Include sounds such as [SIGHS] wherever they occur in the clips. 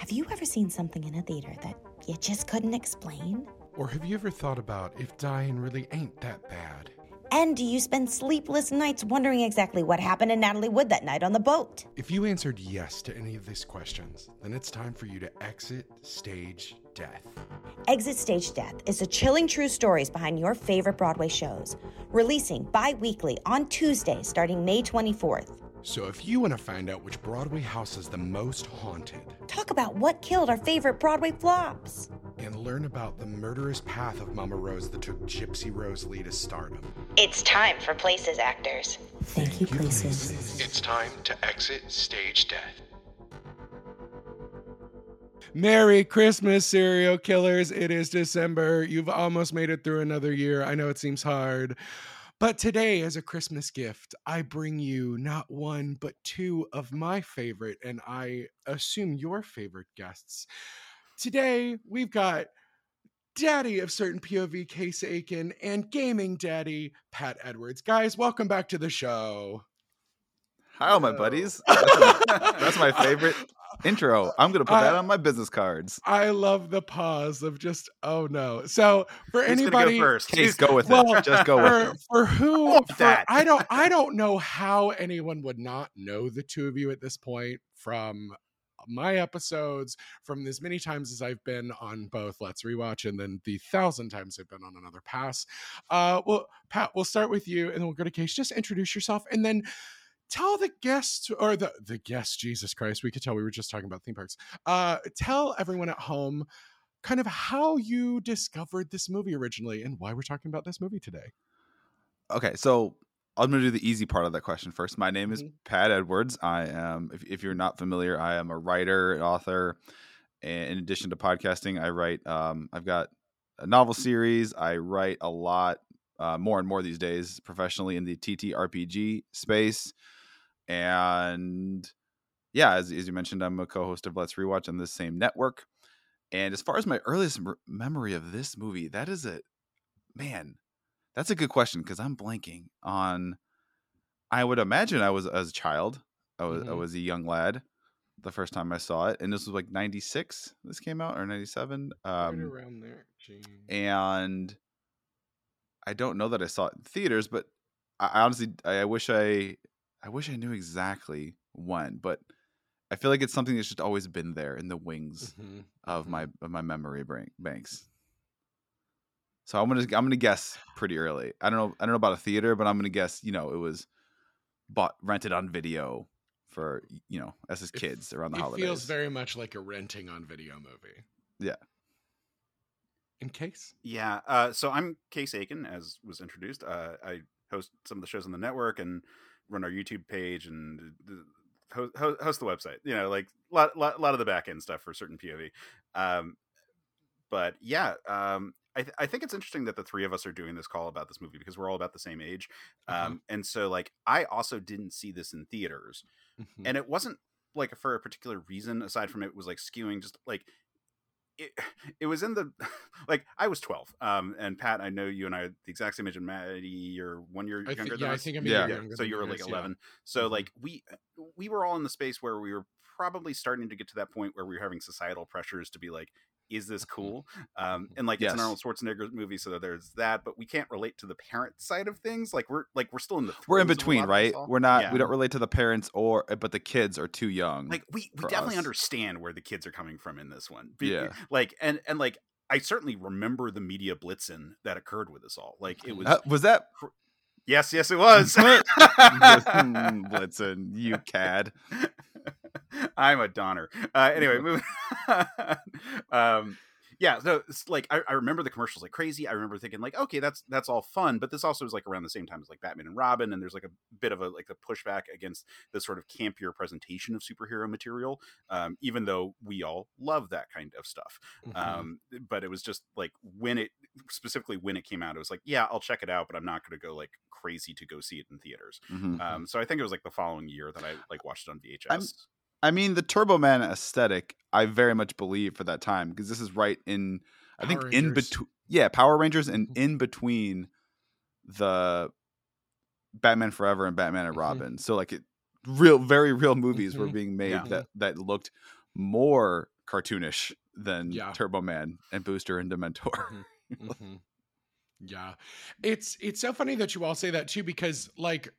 Have you ever seen something in a theater that you just couldn't explain? Or have you ever thought about if dying really ain't that bad? And do you spend sleepless nights wondering exactly what happened to Natalie Wood that night on the boat? If you answered yes to any of these questions, then it's time for you to exit stage death. Exit Stage Death is the chilling true stories behind your favorite Broadway shows, releasing bi weekly on Tuesday starting May 24th. So if you want to find out which Broadway house is the most haunted Talk about what killed our favorite Broadway flops. and learn about the murderous path of Mama Rose that took Gypsy Rose Lee to stardom, It's time for Places Actors. Thank you, Places. it's time to exit stage death. Merry Christmas, serial killers. It is December. You've almost made it through another year. I know it seems hard. But today, as a Christmas gift, I bring you not one, but two of my favorite, and I assume your favorite guests. Today, we've got daddy of certain POV, Case Aiken, and gaming daddy, Pat Edwards. Guys, welcome back to the show. Hi, all my buddies. That's my [LAUGHS] favorite intro. I'm gonna put that on my business cards. I love the pause of just, oh no. So, for Who's anybody, go first? Case, go with Well, it. Just go with for, it. for who want for- that. I don't I don't know how anyone would not know the two of you at this point from my episodes from as many times as I've been on both Let's Rewatch and then the thousand times I've been on another pass. Uh well Pat, we'll start with you and then we'll go to Case. Just introduce yourself and then tell the guests or the the guests, Jesus Christ, we could tell we were just talking about theme parks. Uh tell everyone at home kind of how you discovered this movie originally and why we're talking about this movie today. Okay, so I'm gonna do the easy part of that question first. My name is Mhm. Pat Edwards. I am, if, if you're not familiar, I am a writer, an author. And in addition to podcasting, I write. Um, I've got a novel series. I write a lot, uh, more and more these days, professionally in the TTRPG space. And yeah, as, as you mentioned, I'm a co-host of Let's Rewatch on this same network. And as far as my earliest m- memory of this movie, that is a man. That's a good question because I'm blanking on. I would imagine I was as a child. I was I Mhm. was a young lad the first time I saw it, and this was like '96. This came out or '97. right Um, around there. And I don't know that I saw it in theaters, but I, I honestly I, I wish I I wish I knew exactly when, but I feel like it's something that's just always been there in the wings Mhm. of my of my memory brain, banks. So I'm gonna I'm gonna guess pretty early. I don't know I don't know about a theater, but I'm gonna guess you know it was bought rented on video for you know as his It- kids around the It holidays. It feels very much like a renting on video movie. Yeah. In case. Yeah. Uh, so I'm Case Aiken, as was introduced. Uh, I host some of the shows on the network and run our YouTube page and host, host the website. You know, like a lot, lot, lot of the back end stuff for certain POV. Um, but yeah, um, I, th- I think it's interesting that the three of us are doing this call about this movie because we're all about the same age. Um, Uh-huh. and so like I also didn't see this in theaters, Mhm. and it wasn't like for a particular reason aside from it was like skewing just like it, it was in the [LAUGHS] like I was 12 um and Pat I know you and I are the exact same age and Maddie you're one year I younger think, than yeah, I think I'm a Yeah. year yeah, younger so you were guys, like yeah. 11 so Mhm. like we we were all in the space where we were probably starting to get to that point where we were having societal pressures to be like is this Mm-hmm. cool um and like it's an Arnold Schwarzenegger movie so there's that but we can't relate to the parent side of things like we're like we're still in the We're in throes of a between, right? We're not. Yeah. We don't relate to the parents or, uh, but the kids are too young. like we, we definitely us. understand where the kids are coming from in this one Yeah. like and and like i certainly remember the media blitzen that occurred with us all like it was Uh, was that yes yes it was Hmm, [LAUGHS] [LAUGHS] Blitzen? You cad. [LAUGHS] i'm a donner. Uh anyway [LAUGHS] moving [LAUGHS] um yeah so like I, I remember the commercials like crazy. I remember thinking like okay that's that's all fun but this also was like around the same time as like batman and robin and there's like a bit of a like a pushback against the sort of campier presentation of superhero material um even though we all love that kind of stuff. Mhm. um but it was just like when it specifically when it came out it was like yeah i'll check it out but i'm not going to go like crazy to go see it in theaters. Mhm. um so i think it was like the following year that i like watched it on vhs I'm- I mean, the Turbo Man aesthetic, I very much believe for that time because this is right in, I think, Power in between, yeah, Power Rangers and in between the Batman Forever and Batman and Mhm. Robin. So, like, it real, very real movies were Mhm. being made Yeah. that that looked more cartoonish than Yeah. Turbo Man and Booster and Dementor. Mhm. [LAUGHS] Mhm. Yeah. It's it's so funny that you all say that too because like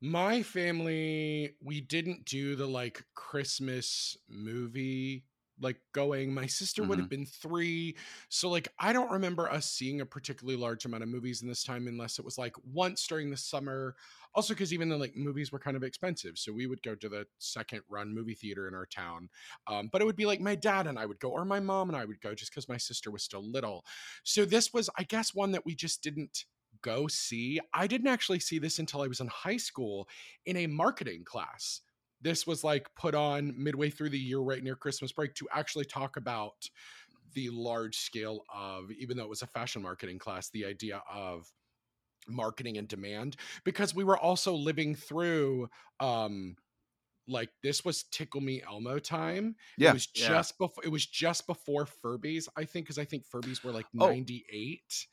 my family we didn't do the like Christmas movie like going. My sister would have been 3 so like I don't remember us seeing a particularly large amount of movies in this time unless it was like once during the summer. Also cuz even though like movies were kind of expensive so we would go to the second run movie theater in our town. Um, but it would be like my dad and I would go or my mom and I would go just cuz my sister was still little. So this was, I guess, one that we just didn't go see. I didn't actually see this until I was in high school in a marketing class. This was like put on midway through the year, right near Christmas break, to actually talk about the large scale of, even though it was a fashion marketing class, the idea of marketing and demand because we were also living through um like this was tickle me elmo time Yeah, it was yeah. just before it was just before furbies i think because i think furbies were like Oh. 98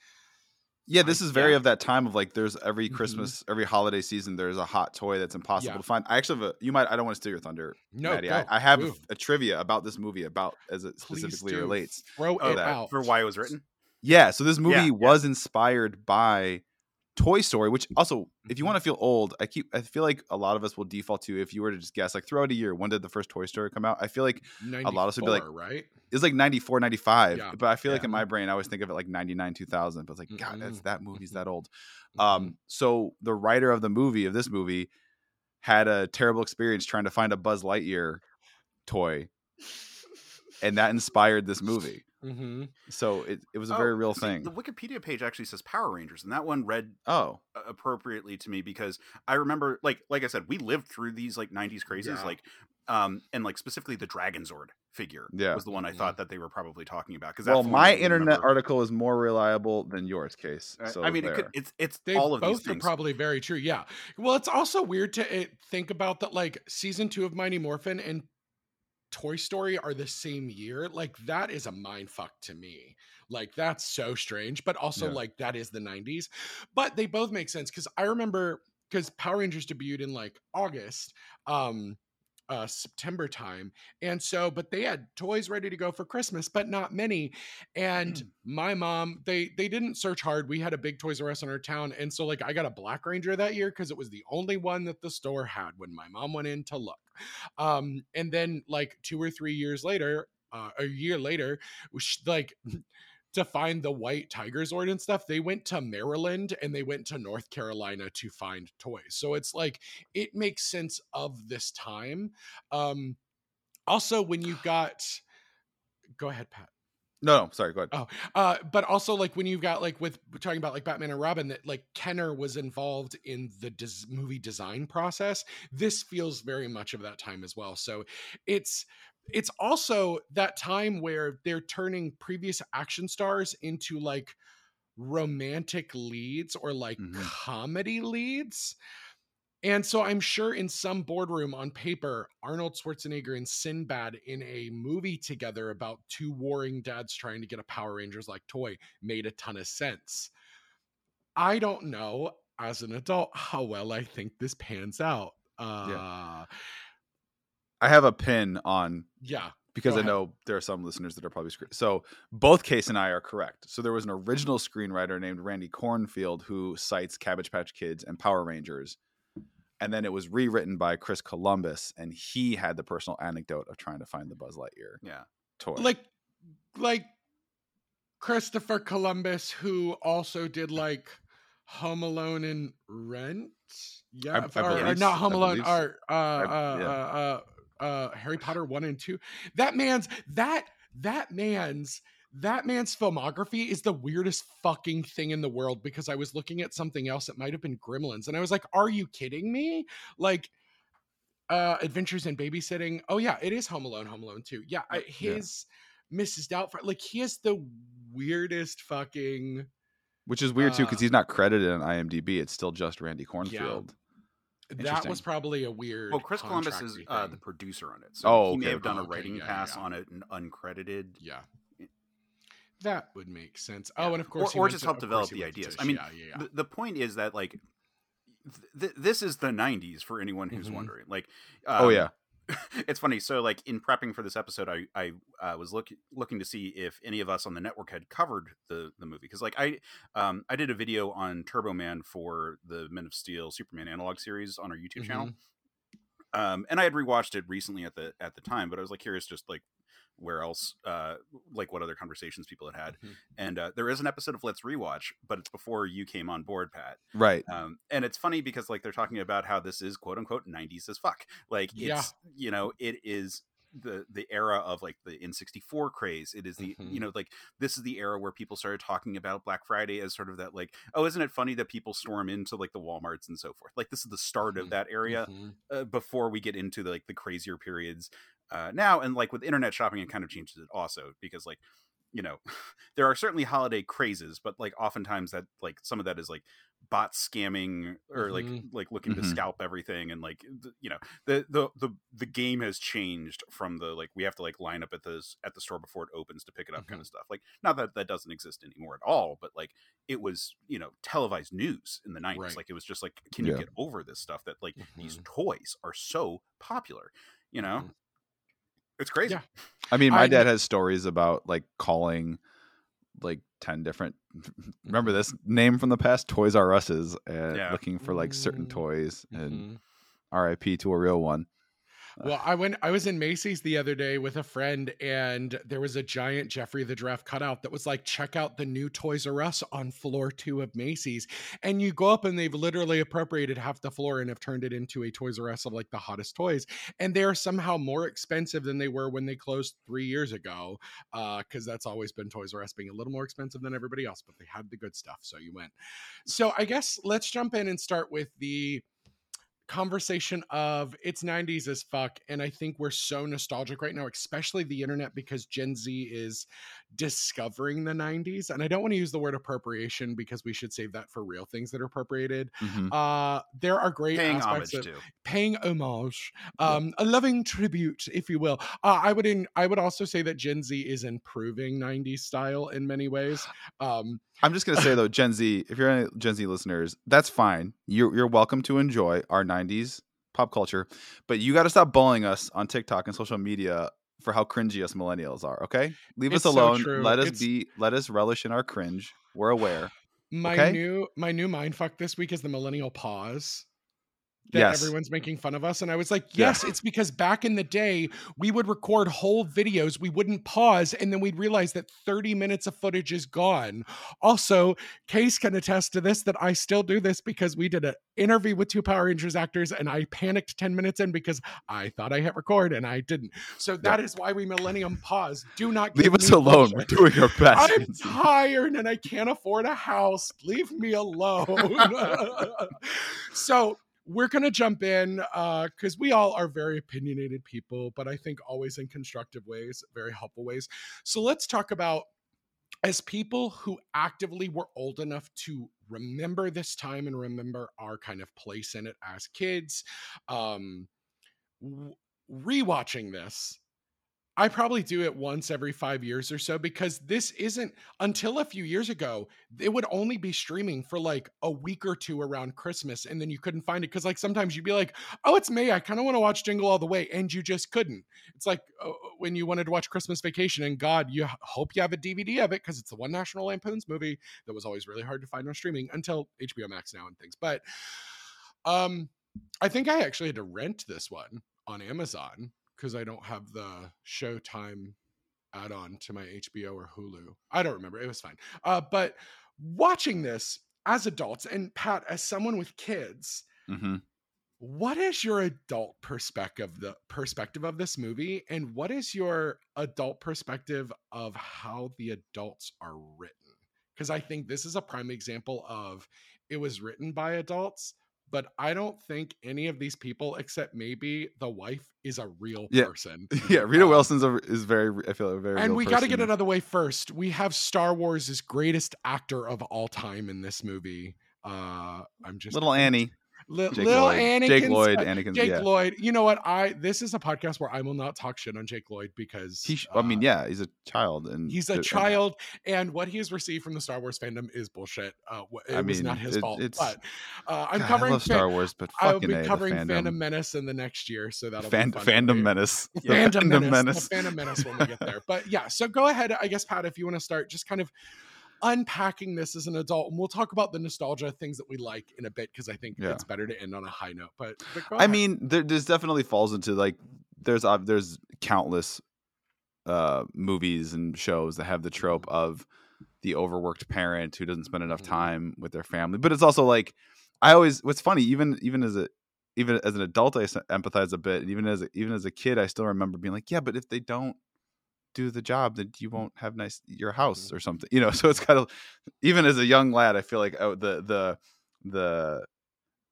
Yeah, this is very yeah. of that time of like there's every Mhm. Christmas, every holiday season, there's a hot toy that's impossible Yeah. to find. I actually have a you might I don't want to steal your thunder, no Maddie. I, I have a, a trivia about this movie about as it please specifically do. relates. throw it that- out for why it was written. Yeah, so this movie Yeah, yeah. was inspired by Toy Story, which also, if you Mhm. want to feel old, I keep I feel like a lot of us will default to if you were to just guess like throughout a year, when did the first Toy Story come out? I feel like a lot of us would be like, right it's like 94, 95, Yeah. but I feel like in my brain I always think of it like 99, 2000, but it's like god, that's Mhm. that movie's that old. Mhm. Um so the writer of the movie of this movie had a terrible experience trying to find a Buzz Lightyear toy and that inspired this movie. Mhm. So it, it was a Oh, very real see, thing. The Wikipedia page actually says Power Rangers, and that one read oh, appropriately to me because I remember, like, like I said, we lived through these like '90s crazes, Yeah. like, um, and like specifically the Dragon Zord figure Yeah. was the one I Mhm. thought that they were probably talking about. Because well, my internet article is more reliable than yours, case. So I mean, it could, it's it's They all of both these are probably very true. Yeah. Well, it's also weird to uh, think about that. Like season two of Mighty Morphin and Toy Story are the same year. Like that is a mind fuck to me. Like that's so strange, but also Yeah. like that is the '90s. But they both make sense because I remember because Power Rangers debuted in like August. Um, uh September time. And so but they had toys ready to go for Christmas, but not many. And my mom, they they didn't search hard. We had a big Toys R Us in our town. And so like I got a Black Ranger that year because it was the only one that the store had when my mom went in to look. Um and then like 2 or 3 years later, uh, a year later, like [LAUGHS] to find the white tiger zord and stuff they went to maryland and they went to north carolina to find toys so it's like it makes sense of this time um also when you [SIGHS] got go ahead pat no, no, sorry, go ahead. Oh, uh, but also like when you've got like with talking about like Batman and Robin that like Kenner was involved in the des- movie design process. This feels very much of that time as well. So it's it's also that time where they're turning previous action stars into like romantic leads or like Mhm. comedy leads. And so I'm sure in some boardroom on paper, Arnold Schwarzenegger and Sinbad in a movie together about two warring dads trying to get a Power Rangers like toy made a ton of sense. I don't know as an adult how well I think this pans out. Uh yeah. I have a pin on yeah. because I know there are some listeners that are probably scre- so both Case and I are correct. So there was an original screenwriter named Randy Kornfield who cites Cabbage Patch Kids and Power Rangers, and then it was rewritten by Chris Columbus, and he had the personal anecdote of trying to find the Buzz Lightyear yeah. toy. Like like Christopher Columbus who also did like Home Alone and Rent. Yeah, I- I or, or not Home Alone, or uh, uh, yeah. uh, uh, uh, Harry Potter one and two. That man's that that man's that man's filmography is the weirdest fucking thing in the world because I was looking at something else. that might have been Gremlins, and I was like, "Are you kidding me?" Like, uh, Adventures in Babysitting. Oh yeah, it is Home Alone. Home Alone two. Yeah, I, Yeah. his Mrs. Doubtfire. Like, he has the weirdest fucking. which is weird too because uh, he's not credited on IMDb. It's still just Randy Kornfield. That was probably a weird. Well, Chris Columbus is uh, the producer on it, so Oh, he may okay, have done okay. a Oh, writing yeah, pass yeah. on it and uncredited. Yeah. That would make sense. Yeah. Oh, and of course, or, he or just to- help develop he the ideas. I mean, yeah, yeah, yeah. the, the point is that like th- th- this is the 90s for anyone who's Mhm. wondering like oh um, yeah, [LAUGHS] it's funny. So, like in prepping for this episode, I I uh, was looking looking to see if any of us on the network had covered the the movie because, like, I um I did a video on Turbo Man for the Men of Steel Superman analog series on our YouTube mm-hmm. channel. Um, and I had rewatched it recently at the at the time, but I was like curious, just like where else uh like what other conversations people had had mm-hmm. and uh, there is an episode of let's rewatch but it's before you came on board pat right um and it's funny because like they're talking about how this is quote unquote 90s as fuck like it's yeah. you know it is the the era of like the N64 craze. It is the mm-hmm. you know like this is the era where people started talking about Black Friday as sort of that like oh isn't it funny that people storm into like the WalMarts and so forth. Like this is the start of mm-hmm. that area mm-hmm. uh, before we get into the, like the crazier periods uh, now. And like with internet shopping, it kind of changes it also because like you know [LAUGHS] there are certainly holiday crazes but like oftentimes that like some of that is like bot scamming or like mm-hmm. like looking mm-hmm. to scalp everything and like you know the, the the the game has changed from the like we have to like line up at the at the store before it opens to pick it up mm-hmm. kind of stuff like not that that doesn't exist anymore at all but like it was you know televised news in the 90s right. like it was just like can yeah. you get over this stuff that like these mm-hmm. toys are so popular you know mm-hmm. It's crazy yeah. i mean my I, dad has stories about like calling like 10 different [LAUGHS] remember this name from the past toys r us's and yeah. looking for like certain toys and mm-hmm. rip to a real one well, I went I was in Macy's the other day with a friend and there was a giant Geoffrey the Giraffe cutout that was like check out the new Toys R Us on floor 2 of Macy's. And you go up and they've literally appropriated half the floor and have turned it into a Toys R Us of like the hottest toys and they are somehow more expensive than they were when they closed 3 years ago. Uh cuz that's always been Toys R Us being a little more expensive than everybody else, but they had the good stuff, so you went. So I guess let's jump in and start with the conversation of it's 90s as fuck and i think we're so nostalgic right now especially the internet because gen z is discovering the 90s and i don't want to use the word appropriation because we should save that for real things that are appropriated mm-hmm. uh there are great paying aspects of too. paying homage um a loving tribute if you will uh, i would in, i would also say that gen z is improving 90s style in many ways um I'm just gonna say though, Gen Z, if you're any Gen Z listeners, that's fine. You're you're welcome to enjoy our '90s pop culture, but you got to stop bullying us on TikTok and social media for how cringy us millennials are. Okay, leave it's us alone. So let us it's... be. Let us relish in our cringe. We're aware. My okay? new my new mind fuck this week is the millennial pause that yes. everyone's making fun of us. And I was like, yes, yeah. it's because back in the day, we would record whole videos, we wouldn't pause, and then we'd realize that 30 minutes of footage is gone. Also, Case can attest to this that I still do this because we did an interview with two Power Rangers actors and I panicked 10 minutes in because I thought I hit record and I didn't. So that yeah. is why we Millennium pause. Do not leave us alone. We're doing our [LAUGHS] best. I'm tired and I can't afford a house. Leave me alone. [LAUGHS] so we're going to jump in because uh, we all are very opinionated people, but I think always in constructive ways, very helpful ways. So let's talk about as people who actively were old enough to remember this time and remember our kind of place in it as kids, um, rewatching this I probably do it once every five years or so because this isn't until a few years ago, it would only be streaming for like a week or two around Christmas. And then you couldn't find it because, like, sometimes you'd be like, oh, it's May. I kind of want to watch Jingle All the Way. And you just couldn't. It's like uh, when you wanted to watch Christmas Vacation, and God, you hope you have a DVD of it because it's the one National Lampoon's movie that was always really hard to find on streaming until HBO Max now and things. But um, I think I actually had to rent this one on Amazon because I don't have the Showtime add on to my HBO or Hulu. I don't remember. It was fine. Uh, but watching this as adults, and Pat, as someone with kids, mm-hmm. what is your adult perspective the perspective of this movie, and what is your adult perspective of how the adults are written? Because I think this is a prime example of it was written by adults but I don't think any of these people, except maybe the wife, is a real yeah. person. [LAUGHS] Yeah, Rita um, Wilson's a, is very. I feel like very. And we got to get another way first. We have Star Wars' greatest actor of all time in this movie. Uh, I'm just little Annie. Jake little Lloyd. Anakin. Jake Lloyd, Anakin. Jake yeah. Lloyd. You know what? I this is a podcast where I will not talk shit on Jake Lloyd because He, sh- I mean, uh, yeah, he's a child, and He's a child, and what he has received from the Star Wars fandom is bullshit. Uh, it I was not his it- fault. it's- But uh, I'm God, covering. I love fa- Star Wars, but I'll be A, covering fandom. Phantom Menace in the next year, so that'll Fan- be fun. fandom menace. [LAUGHS] Phantom fandom Menace, menace. The Phantom Menace when we get there. But yeah, so go ahead. I guess Pat, if you want to start, just kind of unpacking this as an adult, and we'll talk about the nostalgia things that we like in a bit because I think Yeah. it's better to end on a high note. But, but I ahead. mean, there, there's definitely falls into like there's ob- there's countless uh movies and shows that have the trope of the overworked parent who doesn't spend enough Mhm. time with their family. But it's also like I always what's funny even even as a even as an adult I empathize a bit and even as a, even as a kid I still remember being like, yeah, but if they don't do the job then you won't have nice your house or something. You know, [LAUGHS] so it's kind of even as a young lad I feel like oh, the the the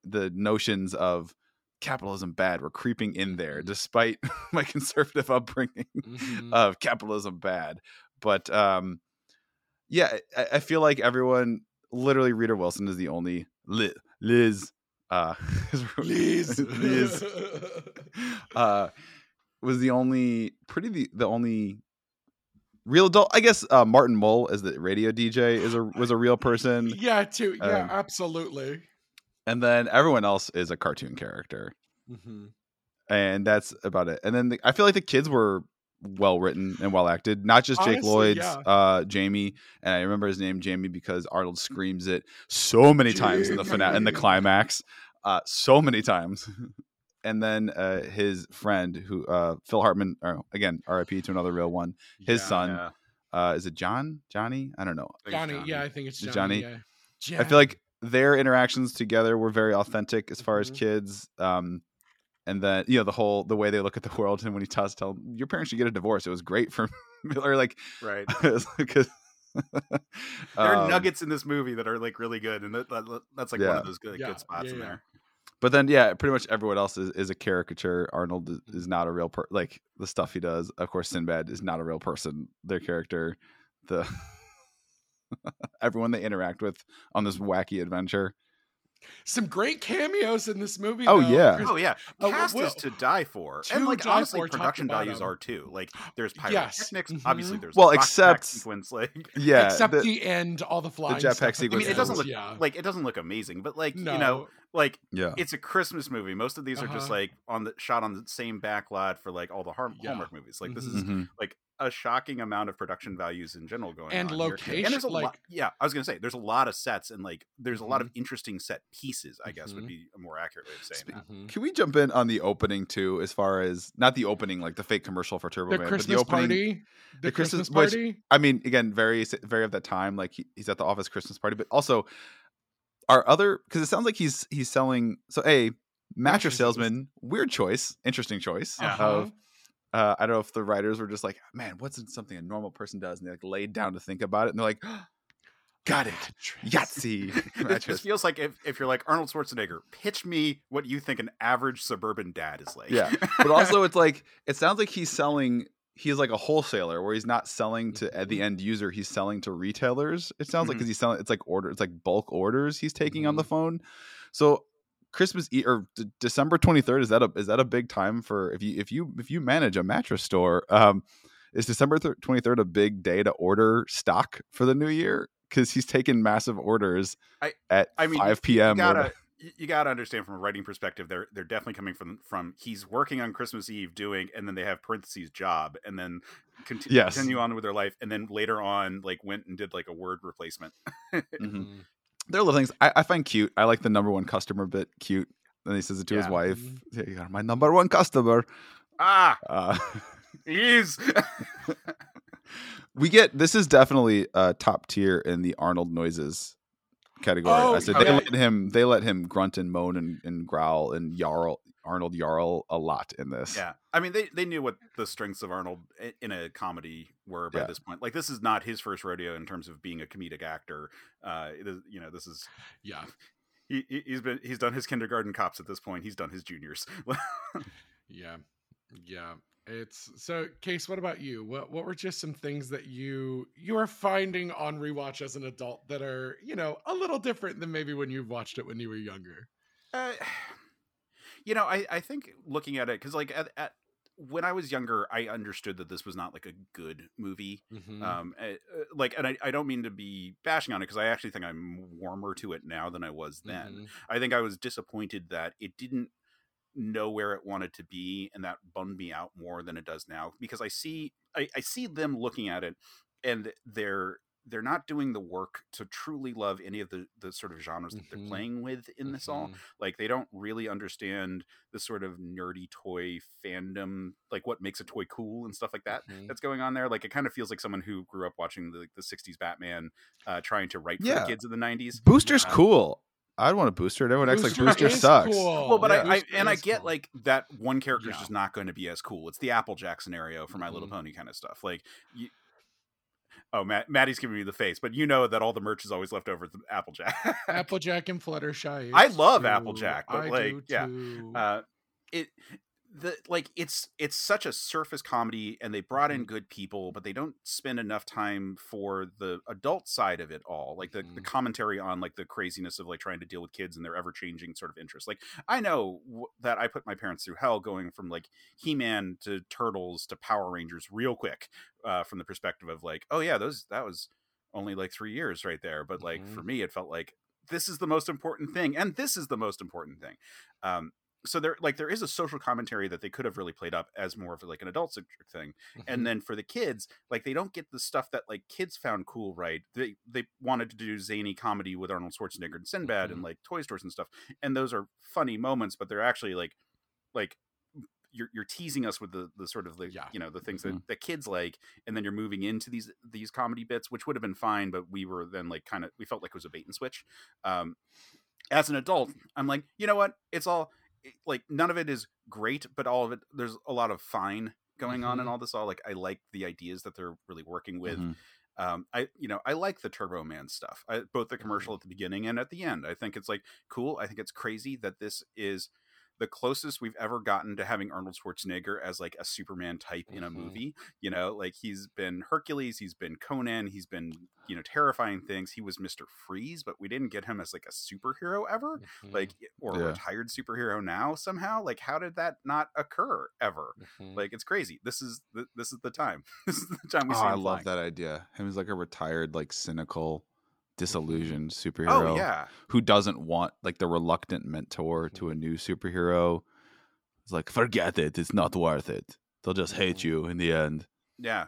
the notions of capitalism bad were creeping in there Mhm. despite [LAUGHS] my conservative upbringing Mhm. of capitalism bad but um yeah I, I feel like everyone literally Rita Wilson is the only Liz, Liz uh [LAUGHS] Liz. Liz uh was the only pretty the, the only real adult I guess uh Martin Mull as the radio DJ is a was a real [LAUGHS] person yeah, too. Yeah, Um, absolutely. and then everyone else is a cartoon character Mhm. and that's about it. And then the, I feel like the kids were well written and well acted, not just Jake Honestly, Lloyd's, yeah. uh, Jamie, and I remember his name Jamie because Arnold screams it so many times in the finale, in the climax, uh, so many times. [LAUGHS] and then uh, his friend, who uh, Phil Hartman, or again, R.I.P. to another real one. His Yeah. son, Yeah. uh, is it John? Johnny? I don't know. I think it's Johnny, yeah, I think it's Johnny. Johnny? Yeah. I feel like their interactions together were very authentic as far as Mhm. kids. Um, and then you know the whole the way they look at the world, and when he tells tell them, your parents should get a divorce, it was great for [LAUGHS] Miller. Like Right. [LAUGHS] because There are [LAUGHS] um, nuggets in this movie that are like really good, and that, that- that's like one of those good, Yeah, good spots yeah, in yeah. there. But then yeah, pretty much everyone else is, is a caricature. Arnold is, Mm-hmm. is not a real per like the stuff he does. Of course, Sinbad is not a real person. Their character, the [LAUGHS] everyone they interact with on this wacky adventure. some great cameos in this movie. Oh, though. yeah. Oh yeah, Oh, cast well, is to die for, to and like honestly, for, production values them. are too. Like there's Yes. pyrotechnics, Mhm. obviously there's Well, a rock except- sequence, like [LAUGHS] Yeah, except the- the, end, all the flying jetpack the sequence I mean, it doesn't look yeah. like it doesn't look amazing, but like no. you know, like yeah, it's a Christmas movie. Most of these are just Uh-huh. like on the shot on the same backlot for like all the Har- Yeah. Hallmark movies. Like this Mhm. is Mhm. like a shocking amount of production values in general going And on here. location, And there's a lot. like- Yeah, I was gonna say there's a lot of sets and like there's a lot Mm-hmm. of interesting set pieces. I guess would Mhm. be a more accurate way of saying that. Mhm. Can we jump in on the opening too, as far as not the opening, like the fake commercial for Turbo the Man, Christmas but the opening? party. The, the Christmas, Christmas- which- party. I mean, again, very very of that time. Like he, he's at the office Christmas party, but also our other because it sounds like he's he's selling. So a mattress salesman, weird choice, interesting choice Yeah. of. Uh, I don't know if the writers were just like, man, what's something a normal person does, and they like laid down to think about it, and they're like, [GASPS] got it, Yahtzee it [LAUGHS] this feels like if, if you're like Arnold Schwarzenegger, pitch me what you think an average suburban dad is like. Yeah. but [LAUGHS] also it's like it sounds like he's selling he's like a wholesaler where he's not selling to at the Mhm. end user he's selling to retailers it sounds like Mhm. because he's selling it's like order it's like bulk orders he's taking on the phone so christmas e- or D- december 23rd is that a is that a big time for if you if you if you manage a mattress store um is december thir- 23rd a big day to order stock for the new year because he's taking massive orders I- at I mean, 5 p.m. you gotta. You- you gotta understand from a writing perspective they're they're definitely coming from from he's working on christmas eve doing and then they have parentheses job and then conti- Yes. continue on with their life and then later on like went and did like a word replacement [LAUGHS] Mhm. Mhm. There are little things I, I find cute. I like the number one customer bit cute. And he says it to his Yeah. wife. Mhm. "Yeah, You are my number one customer. ah Uh, [LAUGHS] he's [LAUGHS] we get this is definitely uh, top tier in the Arnold noises category. Oh, I said they let him they let him grunt and moan and, and growl and yarl Arnold Yarl a lot in this. yeah i mean they they knew what the strengths of arnold in a comedy were by Yeah. this point like this is not his first rodeo in terms of being a comedic actor uh it is, you know this is Yeah. he, he- he's been he's done his kindergarten cops at this point he's done his juniors [LAUGHS] Yeah. Yeah. It's so case, what about you? What what were just some things that you you are finding on rewatch as an adult that are, you know, a little different than maybe when you watched it when you were younger? Uh, [SIGHS] you know, I I think looking at it because like at, at when I was younger, I understood that this was not like a good movie. Mhm. Um, eh, uh, like, and I, I don't mean to be bashing on it because I actually think I'm warmer to it now than I was then. Mhm. I think I was disappointed that it didn't know where it wanted to be, and that bummed me out more than it does now because I see I, I see them looking at it, and they're they're not doing the work to truly love any of the the sort of genres that Mhm. they're playing with in this all Mhm. like they don't really understand the sort of nerdy toy fandom like what makes a toy cool and stuff like that Mhm. that's going on there like it kind of feels like someone who grew up watching the, the 60s batman uh trying to write for Yeah. the kids of the 90s Booster's cool. I'd want a booster. Everyone acts like Booster sucks. cool. well but Yeah. I, I and i get cool. like that one character is Yeah. just not going to be as cool it's the applejack scenario for my little Mhm. pony kind of stuff like you, oh Matt, maddie's giving me the face but you know that all the merch is always left over at the applejack Applejack and Fluttershy. I love true. Applejack, but, I like, do yeah, too. uh it the like it's it's such a surface comedy and they brought in Mhm. good people but they don't spend enough time for the adult side of it all like the, the Mhm. commentary on like the craziness of like trying to deal with kids and their ever-changing sort of interests like i know w- that i put my parents through hell going from like he-man to turtles to power rangers real quick uh from the perspective of like oh yeah those that was only like three years right there but like for Mhm. me it felt like this is the most important thing and this is the most important thing um so there like there is a social commentary that they could have really played up as more of like an adult centric thing Mhm. and then for the kids like they don't get the stuff that like kids found cool right they they wanted to do zany comedy with arnold schwarzenegger and sinbad and Mhm. like toy stores and stuff and those are funny moments but they're actually like like you're, you're teasing us with the the sort of the Yeah. you know the things Mhm. that, the kids like and then you're moving into these these comedy bits which would have been fine but we were then like kind of we felt like it was a bait and switch um as an adult i'm like you know what it's all it- like none of it is great but all of it there's a lot of fine going on and Mhm. all this all like i like the ideas that they're really working with Mhm. um i you know i like the turbo man stuff I, both the commercial at the beginning and at the end i think it's like cool i think it's crazy that this is the closest we've ever gotten to having Arnold Schwarzenegger as like a Superman type in a Mhm. movie. You know, like he's been Hercules, he's been Conan, he's been, you know, terrifying things. He was Mr. Freeze, but we didn't get him as like a superhero ever, Mhm. like or a Yeah. retired superhero now somehow. Like, how did that not occur ever? Mhm. Like, it's crazy. This is the, this is the time. [LAUGHS] this is the time we Oh, see I love flying. that idea. Him as like a retired, like cynical, disillusioned superhero Oh yeah, who doesn't want like the reluctant mentor to a new superhero. It's like, forget it. It's not worth it. They'll just hate Mhm. you in the end. yeah,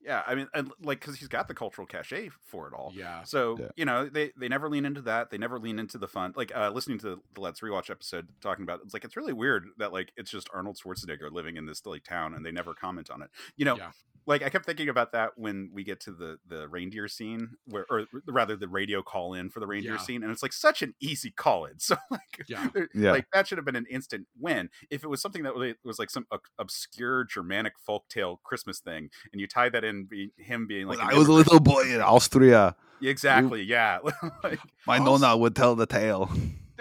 yeah. I mean, and like because he's got the cultural cachet for it all. yeah. So Yeah. you know they they never lean into that. They never lean into the fun. Like uh, listening to the Let's Rewatch episode talking about it's like it's really weird that like it's just Arnold Schwarzenegger living in this like town and they never comment on it. You know, Yeah. Like I kept thinking about that when we get to the the reindeer scene where or rather the radio call in for the reindeer Yeah. scene and it's like such an easy call in. [LAUGHS] So like Yeah. Yeah. like that should have been an instant win. If it was something that was, was like some ob- obscure Germanic folktale Christmas thing, and you tie that in be, him being like I was a little boy in Austria. Exactly. Yeah. [LAUGHS] like, My Also- nonna would tell the tale.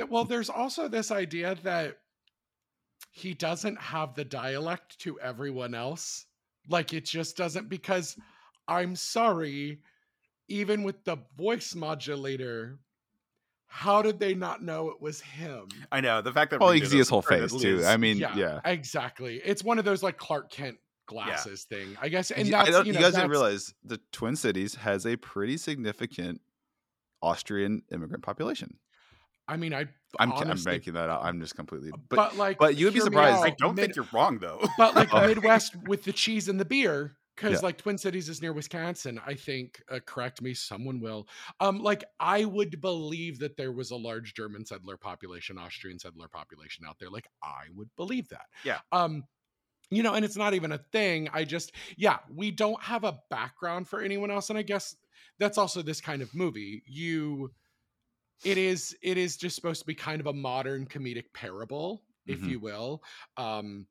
Well, there's also this idea that he doesn't have the dialect to everyone else. Like it just doesn't because I'm sorry, even with the voice modulator, how did they not know it was him? I know the fact that Well, we you can see his whole face too. I mean, yeah. yeah, exactly. It's one of those like Clark Kent glasses thing, I guess. And You- that's I don't- you, you, guys didn't realize the Twin Cities has a pretty significant Austrian immigrant population. I mean, I I'm, I'm making that out. I'm just completely. but, But, like, but you would be surprised- out, I don't mid- think you're wrong though. but like Oh. [LAUGHS] Midwest with the cheese and the beer, because Yeah. like Twin Cities is near Wisconsin. I think. Uh, correct me, someone will. Um, like I would believe that there was a large German settler population, Austrian settler population out there. Like I would believe that. Yeah. Um, you know, and it's not even a thing. I just, yeah, we don't have a background for anyone else, and I guess that's also this kind of movie. You, it is, it is just supposed to be kind of a modern comedic parable, if Mhm. you will, um,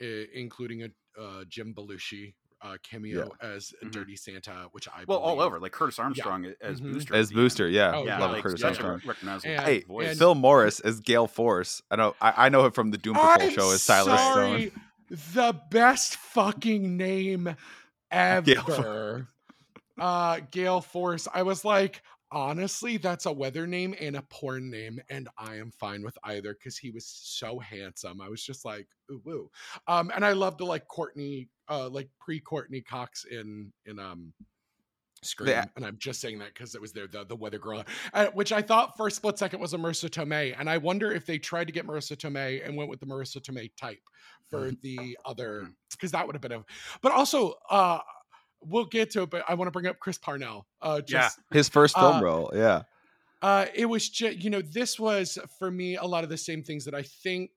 i- including a uh, Jim Belushi uh, cameo as Mhm. Dirty Santa, which I well, all over like Curtis Armstrong as Mhm. Booster. as at the end. Booster, yeah, Oh, Yeah, love like Curtis such Armstrong. recognizable And- Hey, and- Phil Morris as Gale Force. I know. I, I know him from the Doom Patrol I'm show as Silas sorry, Stone. the best fucking name Gale ever. uh Gale Force. I was like, honestly, that's a weather name and a porn name, and I am fine with either because he was so handsome. I was just like, ooh, woo. Um, and I love the like Courtney, uh, like pre Courteney Cox in in um Scream, Yeah. and I'm just saying that because it was there the the weather girl, uh, which I thought for a split second was a Marisa Tomei, and I wonder if they tried to get Marisa Tomei and went with the Marisa Tomei type for the other because that would have been a, but also uh we'll get to it, but I want to bring up Chris Parnell. Uh, Yeah. just His first film Uh, role, yeah. uh, it was just you know this was for me a lot of the same things that I think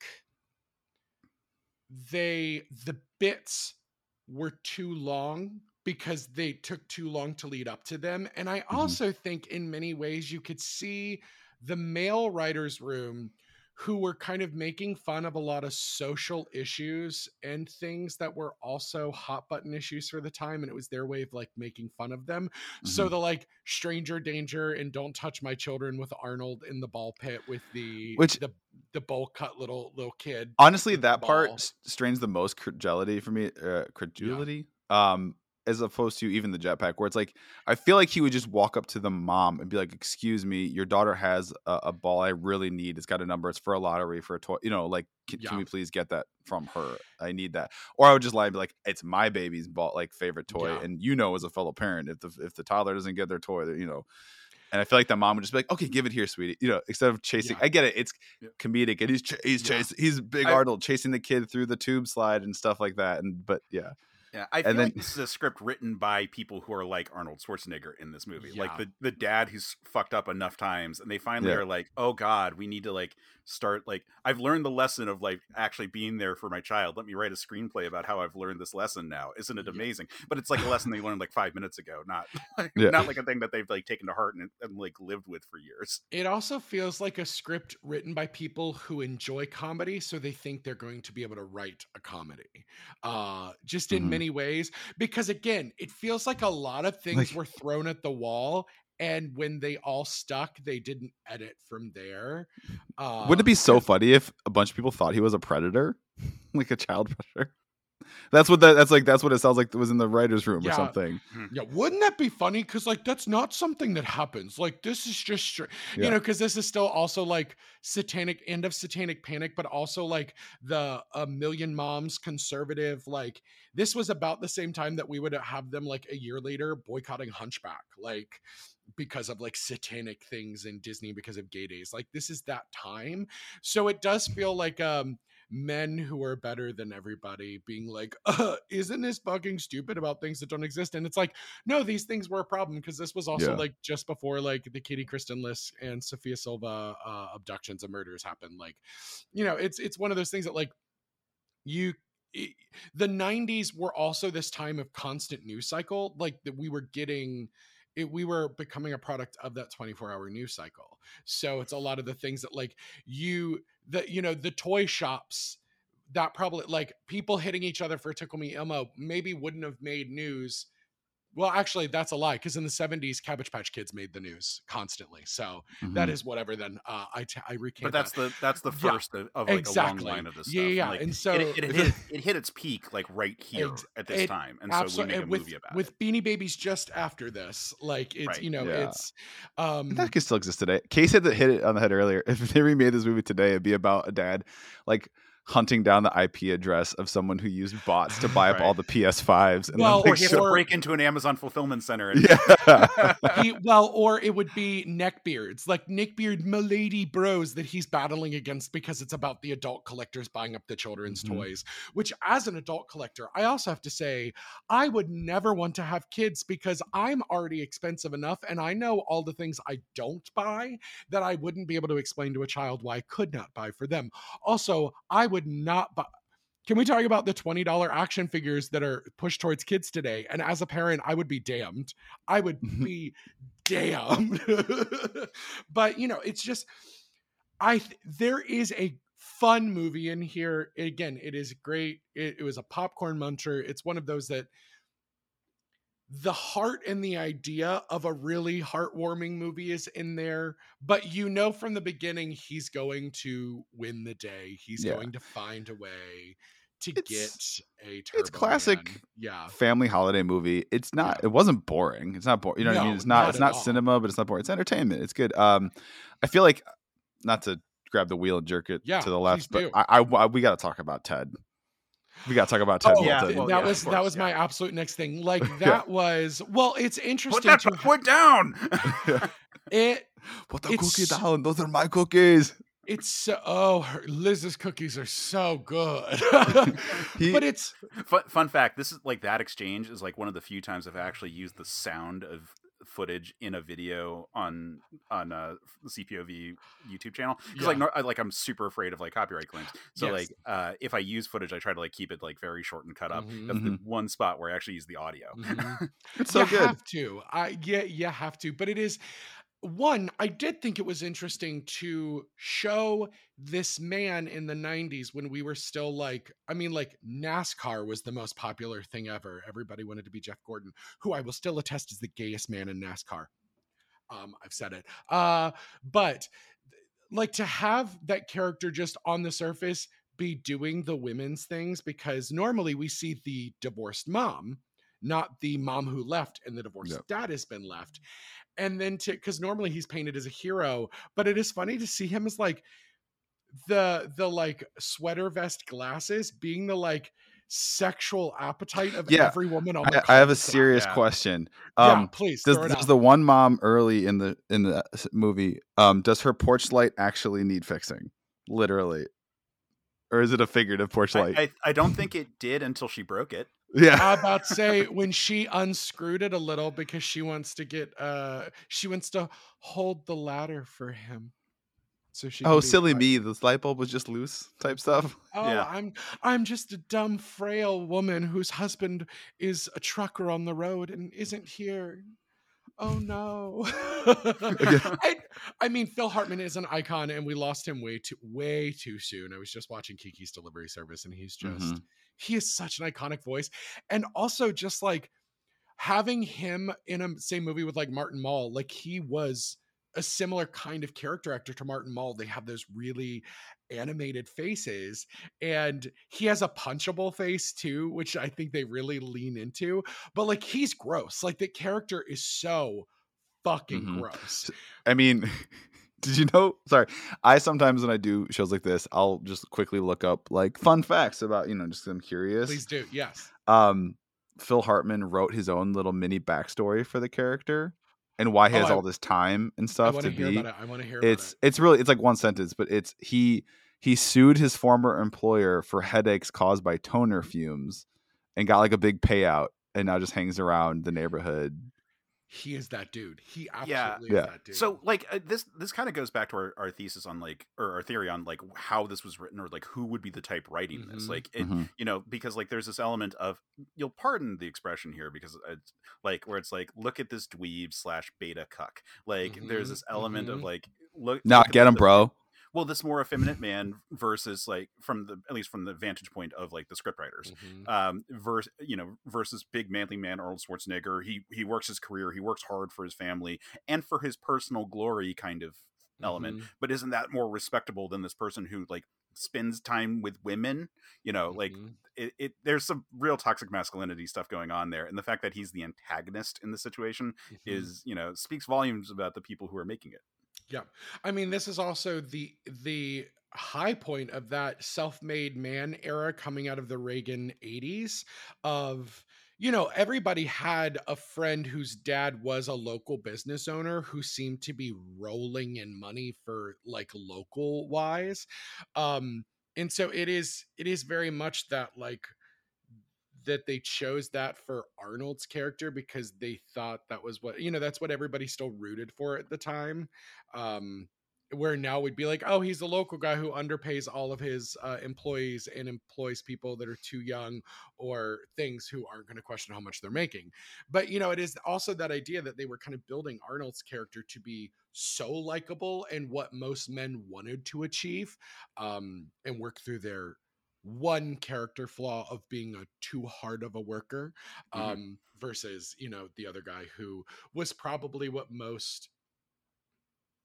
they the bits were too long because they took too long to lead up to them and i also think in many ways you could see the male writers room who were kind of making fun of a lot of social issues and things that were also hot button issues for the time and it was their way of like making fun of them. So Mhm. the like stranger danger and don't touch my children with arnold in the ball pit with the Which- the the bowl cut little little kid honestly that part strains the most credulity for me uh, credulity. Um as opposed to even the jetpack where it's like i feel like he would just walk up to the mom and be like excuse me your daughter has a, a ball i really need it's got a number it's for a lottery for a toy you know like can, Yeah. can we please get that from her i need that or i would just lie and be like it's my baby's ball like favorite toy Yeah. and you know as a fellow parent if the if the toddler doesn't get their toy you know and I feel like the mom would just be like, "Okay, give it here, sweetie." You know, instead of chasing. Yeah. I get it; it's Yeah. comedic, and he's ch- he's Yeah. chasing. He's big I- Arnold chasing the kid through the tube slide and stuff like that. And but yeah, Yeah, I feel And then- like this is a script written by people who are like Arnold Schwarzenegger in this movie. Yeah. Like the the dad who's fucked up enough times, and they finally Yeah. are like, "Oh God, we need to like start like I've learned the lesson of like actually being there for my child. Let me write a screenplay about how I've learned this lesson now. Isn't it Yeah. amazing?" But it's like a lesson they learned like five minutes ago, not [LAUGHS] Yeah. not like a thing that they've like taken to heart and, and like lived with for years. It also feels like a script written by people who enjoy comedy, so they think they're going to be able to write a comedy. Uh, just in Mhm. many ways, because again, it feels like a lot of things Like- were thrown at the wall, and when they all stuck, they didn't edit from there. Uh, wouldn't it be so funny if a bunch of people thought he was a predator, [LAUGHS] like a child predator? That's what that, that's like. That's what it sounds like. It was in the writers' room Yeah. or something. Yeah, wouldn't that be funny? Because like that's not something that happens. Like this is just str- you know, because this is still also like satanic end of satanic panic, but also like the a million moms conservative. Like this was about the same time that we would have them like a year later boycotting Hunchback, like because of like satanic things in Disney because of gay days. Like this is that time, so it does feel like um men who are better than everybody being like, uh, isn't this fucking stupid about things that don't exist? And it's like, no, these things were a problem because this was also Yeah. like just before like the Katie Kristen Liss and Sofia Silva uh, abductions and murders happened. Like, you know, it's it's one of those things that like you i- the 90s were also this time of constant news cycle like that we were getting it, we were becoming a product of that 24 hour news cycle. So it's a lot of the things that like you the you know the toy shops that probably like people hitting each other for tickle me elmo maybe wouldn't have made news well actually that's a lie because in the 70s cabbage patch kids made the news constantly so that Mhm. is whatever then uh i t- i recant But that's that. the that's the Yeah, first of, of like exactly. a long line of this Yeah, stuff. yeah, like, and so- it, it, hit, it hit its peak like right here Ex- at this it time, and so we make a and with, movie about it. with it. Beanie Babies just after this. Like it's Right, you know yeah. it's um that could still exist today. Case had that hit it on the head earlier. [LAUGHS] If they remade this movie today, it'd be about a dad like hunting down the IP address of someone who used bots to buy up all the [LAUGHS] PS5s. And Well, then Or he has sure- to break into an Amazon fulfillment center. And, yeah. [LAUGHS] he, well, or it would be neckbeards, like neckbeard milady bros that he's battling against because it's about the adult collectors buying up the children's Mhm. toys. Which, as an adult collector, I also have to say, I would never want to have kids because I'm already expensive enough, and I know all the things I don't buy that I wouldn't be able to explain to a child why I could not buy for them. Also, I would not buy. Can we talk about the $20 action figures that are pushed towards kids today? And as a parent, I would be damned. I would mm-hmm. be damned. [LAUGHS] but, you know, it's just, I, th- there is a fun movie in here. Again, it is great. It, it was a popcorn muncher. It's one of those that the heart and the idea of a really heartwarming movie is in there, but you know from the beginning he's going to win the day. He's Yeah. going to find a way to It's- get a Turbo classic Man. Yeah. family holiday movie. It's not. It wasn't boring. It's not boring. You know what I mean? It's not. not it's not all. cinema, but it's not boring. It's entertainment. It's good. Um, I feel like not to grab the wheel and jerk it Yeah, to the left, but. I, I, I- we got to talk about Ted. We got to talk about oh, Ted Oh, yeah, well, that yeah, was of that course, was my absolute next thing. Like [LAUGHS] that was well, it's Put interesting that to foot down. [LAUGHS] it. Put the It's- cookie down. Those are my cookies. It's so oh, her, Liz's cookies are so good. [LAUGHS] He- but it's fun, fun fact: This is like that exchange is like one of the few times I've actually used the sound of footage in a video on on a CPOV YouTube channel because like Yeah. no, I, like I'm super afraid of like copyright claims. So Yes. like uh if I use footage, I try to like keep it like very short and cut up. Mhm. That's the one spot where I actually use the audio. Mhm. [LAUGHS] It's so you good. have to. I yeah, you have to. But it is one. I did think it was interesting to show this man in the '90s when we were still like. I mean, like NASCAR was the most popular thing ever. Everybody wanted to be Jeff Gordon, who I will still attest is the gayest man in NASCAR. Um, I've said it. Uh, but like to have that character just on the surface be doing the women's things because normally we see the divorced mom not the mom who left and the divorced Yep. dad has been left and then to because normally he's painted as a hero but it is funny to see him as like the the like sweater vest glasses being the like sexual appetite of Yeah, every woman on I, the I have a serious Yeah. question. yeah Um, please does, does the one mom early in the in the movie um does her porch light actually need fixing literally or is it a figurative porch I, light I I don't think it did until she broke it. Yeah I about to say when she unscrewed it a little because she wants to get uh she wants to hold the ladder for him. So she oh silly me this light bulb was just loose type stuff [LAUGHS] Oh, Yeah. I'm I'm just a dumb frail woman whose husband is a trucker on the road and isn't here. Oh no. [LAUGHS] [LAUGHS] I, I mean Phil Hartman is an icon and we lost him way too way too soon. I was just watching Kiki's delivery service and he's just Mhm. He is such an iconic voice. And also just like having him in a same movie with like Martin Mull, like he was a similar kind of character actor to Martin Mull. They have those really animated faces and he has a punchable face too, which I think they really lean into. But like he's gross. Like the character is so fucking Mhm. gross. i mean [LAUGHS] did you know sorry i sometimes when i do shows like this i'll just quickly look up like fun facts about you know just i'm curious Please do. Yes. um phil hartman wrote his own little mini backstory for the character and why he Oh, has I- all this time and stuff want to hear be about it. I want to hear it's about it's really it's like one sentence but it's he he sued his former employer for headaches caused by toner fumes and got like a big payout and now just hangs around the neighborhood it. He is that dude. He Yeah. absolutely Yeah. is that dude. So like uh, this this kind of goes back to our, our thesis on like or our theory on like how this was written or like who would be the type writing this Mhm. like it, Mhm. you know because like there's this element of you'll pardon the expression here because it's like where it's like look at this dweeb slash beta cuck like there's Mhm, this element of mhm. like look now look get him the- bro well this more effeminate man versus like from the at least from the vantage point of like the scriptwriters Mhm. um versus you know versus big manly man arnold schwarzenegger he he works his career he works hard for his family and for his personal glory kind of element Mhm. but isn't that more respectable than this person who like spends time with women you know like Mhm. it, it there's some real toxic masculinity stuff going on there and the fact that he's the antagonist in the situation Mhm. is you know speaks volumes about the people who are making it Yeah. I mean, this is also the the high point of that self-made man era coming out of the Reagan 80s of you know, everybody had a friend whose dad was a local business owner who seemed to be rolling in money for like local wise. Um and so it is it is very much that like that they chose that for Arnold's character because they thought that was what you know that's what everybody still rooted for at the time um where now we'd be like oh he's the local guy who underpays all of his uh, employees and employs people that are too young or things who aren't going to question how much they're making. But you know it is also that idea that they were kind of building Arnold's character to be so likable and what most men wanted to achieve um and work through their one character flaw of being a too hard of a worker Mhm. um versus you know the other guy who was probably what most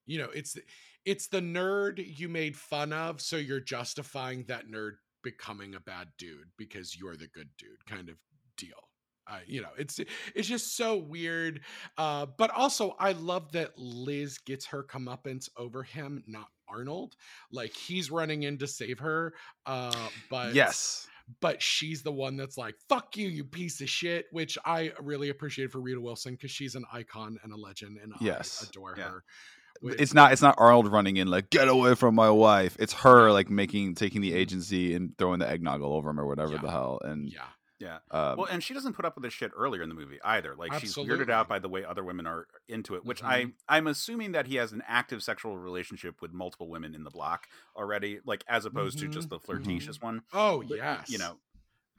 you know it's it's the nerd you made fun of so you're justifying that nerd becoming a bad dude because you're the good dude kind of deal. Uh, you know, it's it's just so weird. Uh, but also, I love that Liz gets her comeuppance over him, not Arnold. Like he's running in to save her, uh, but yes, but she's the one that's like, "Fuck you, you piece of shit," which I really appreciate for Rita Wilson because she's an icon and a legend, and Yes. I adore Yeah. her. With- it's not it's not Arnold running in like get away from my wife. It's her like making taking the agency and throwing the eggnog all over him or whatever Yeah. the hell. And yeah, Yeah. um, Well, and she doesn't put up with this shit earlier in the movie either. Like she's weirded out by the way other women are into it, which Mhm. I I'm assuming that he has an active sexual relationship with multiple women in the block already, like as opposed to just Mhm. the flirtatious one. oh But, yes, you know,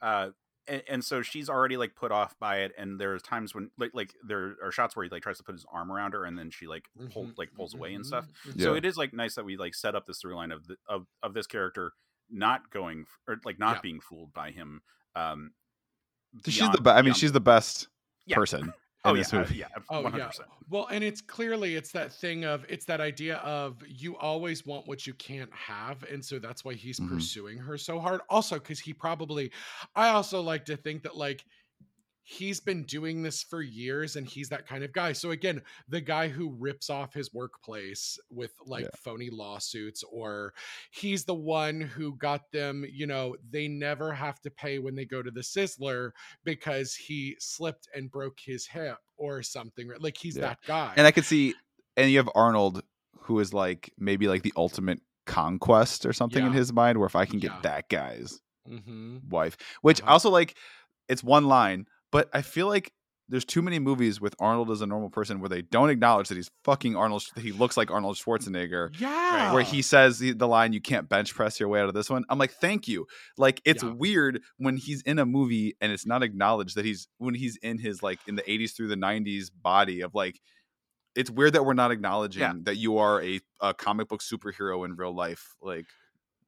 uh, and, and so she's already like put off by it. And there's times when like like there are shots where he like tries to put his arm around her, and then she like pull, Mhm, like pulls away and stuff. So it is like nice that we like set up this through line of the of of this character not going or like not Yeah. being fooled by him. Um, she's the best. I mean, she's the best Yeah. person [LAUGHS] in oh yeah, this uh, movie. yeah, [LAUGHS] Oh one hundred yeah. Well, and it's clearly it's that thing of it's that idea of you always want what you can't have, and so that's why he's Mhm. pursuing her so hard. Also, because he probably, I also like to think that like he's been doing this for years, and he's that kind of guy. So again, the guy who rips off his workplace with like Yeah. phony lawsuits, or he's the one who got them. You know, they never have to pay when they go to the Sizzler because he slipped and broke his hip or something. Like he's Yeah. that guy. And I could see, and you have Arnold, who is like maybe like the ultimate conquest or something in his mind. Where if I can get Yeah. that guy's hmm wife, which Uh-huh. also like it's one line, but I feel like there's too many movies with Arnold as a normal person where they don't acknowledge that he's fucking Arnold. That he looks like Arnold Schwarzenegger. Yeah. Where he says the, the line, "You can't bench press your way out of this one." I'm like, "Thank you." Like it's Yeah. weird when he's in a movie and it's not acknowledged that he's when he's in his like in the 80s through the 90s body of like. It's weird that we're not acknowledging that you are a, a comic book superhero in real life, like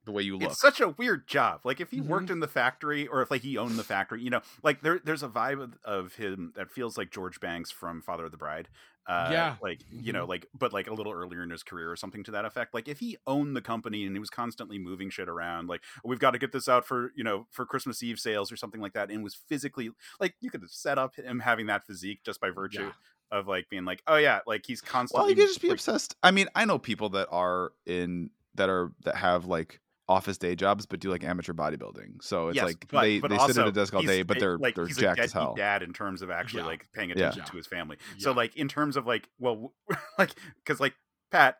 the way you look. It's such a weird job. Like if he Mhm. worked in the factory, or if like he owned the factory, you know, like there there's a vibe of, of him that feels like George Banks from Father of the Bride. Uh, Yeah. like you know, Mhm. like but like a little earlier in his career or something to that effect. Like if he owned the company and he was constantly moving shit around, like we've got to get this out for you know for Christmas Eve sales or something like that, and was physically like you could have set up him having that physique just by virtue Yeah. of like being like, oh yeah, like he's constantly. Well, you could just be like, obsessed. I mean, I know people that are in that are that have like office day jobs, but do like amateur bodybuilding. So it's Yes, like but- they, but they sit at a desk all day, but they're like they're he's a jacked as hell. dad in terms of actually Yeah. like paying attention Yeah. to his family. So like in terms of like well [LAUGHS] like because like Pat,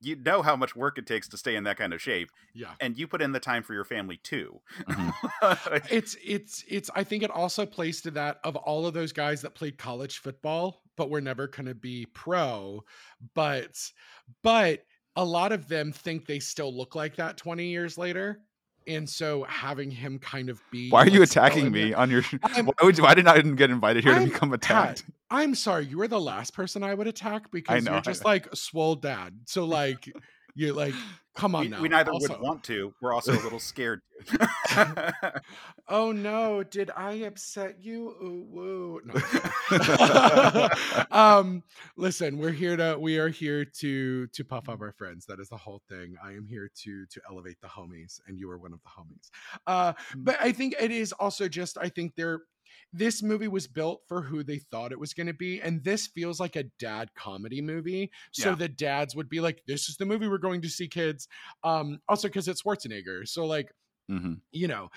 you know how much work it takes to stay in that kind of shape, yeah. and you put in the time for your family too. Mm-hmm. [LAUGHS] It's it's it's I think it also plays to that of all of those guys that played college football but were never going to be pro but but a lot of them think they still look like that 20 years later and so having him kind of be Why are you attacking me on your? [LAUGHS] I'm- [LAUGHS] why, would you, why did I didn't get invited here to I'm- become Pat, attacked? I'm sorry, you were the last person I would attack because know, you're just like swole dad. So like you're like, come on we, now. we neither Also- would want to. We're also a little scared. [LAUGHS] Oh no, did I upset you? Ooh, woo. No. [LAUGHS] um, listen, we're here to we are here to to puff up our friends. That is the whole thing. I am here to to elevate the homies, and you are one of the homies. Uh, but I think it is also just I think they're this movie was built for who they thought it was going to be and this feels like a dad comedy movie. So Yeah. the dads would be like this is the movie we're going to see kids. Um also because it's schwarzenegger so like hmm you know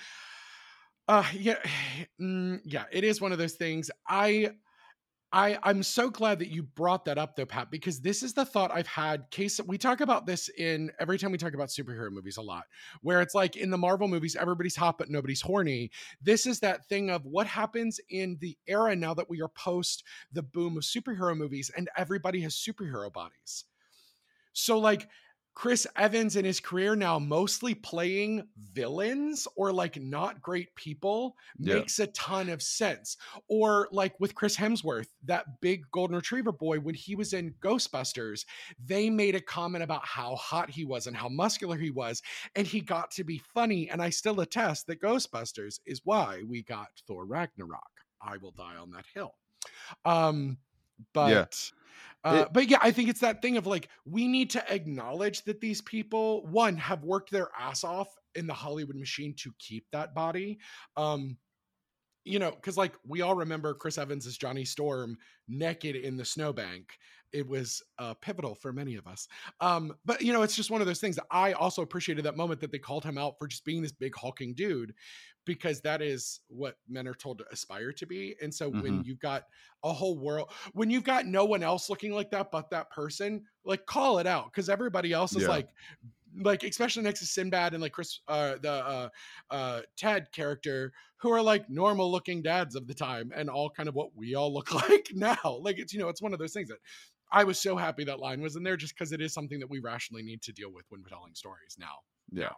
uh yeah [SIGHS] mm, yeah it is one of those things. I i i'm so glad that you brought that up though pat because this is the thought i've had case we talk about this in every time we talk about superhero movies a lot where it's like in the marvel movies everybody's hot but nobody's horny. This is that thing of what happens in the era now that we are post the boom of superhero movies and everybody has superhero bodies. So like Chris Evans in his career now mostly playing villains or like not great people Yeah. makes a ton of sense. Or like with Chris Hemsworth, that big golden retriever boy, when he was in Ghostbusters, they made a comment about how hot he was and how muscular he was, and he got to be funny. And I still attest that Ghostbusters is why we got Thor Ragnarok. I will die on that hill. Um, but Uh, It- but yeah, I think it's that thing of like we need to acknowledge that these people, one, have worked their ass off in the Hollywood machine to keep that body. Um, you know, because like we all remember Chris Evans as Johnny Storm naked in the snowbank. It was uh, pivotal for many of us. Um, but you know, it's just one of those things that I also appreciated that moment that they called him out for just being this big hulking dude, because that is what men are told to aspire to be. And so when you've got a whole world, when you've got no one else looking like that but that person, like call it out because everybody else is Yeah. like like especially next to Sinbad and like Chris uh the uh uh Ted character who are like normal looking dads of the time and all kind of what we all look [LAUGHS] like now. Like it's you know, it's one of those things that I was so happy that line was in there just because it is something that we rationally need to deal with when we're telling stories now. Yeah.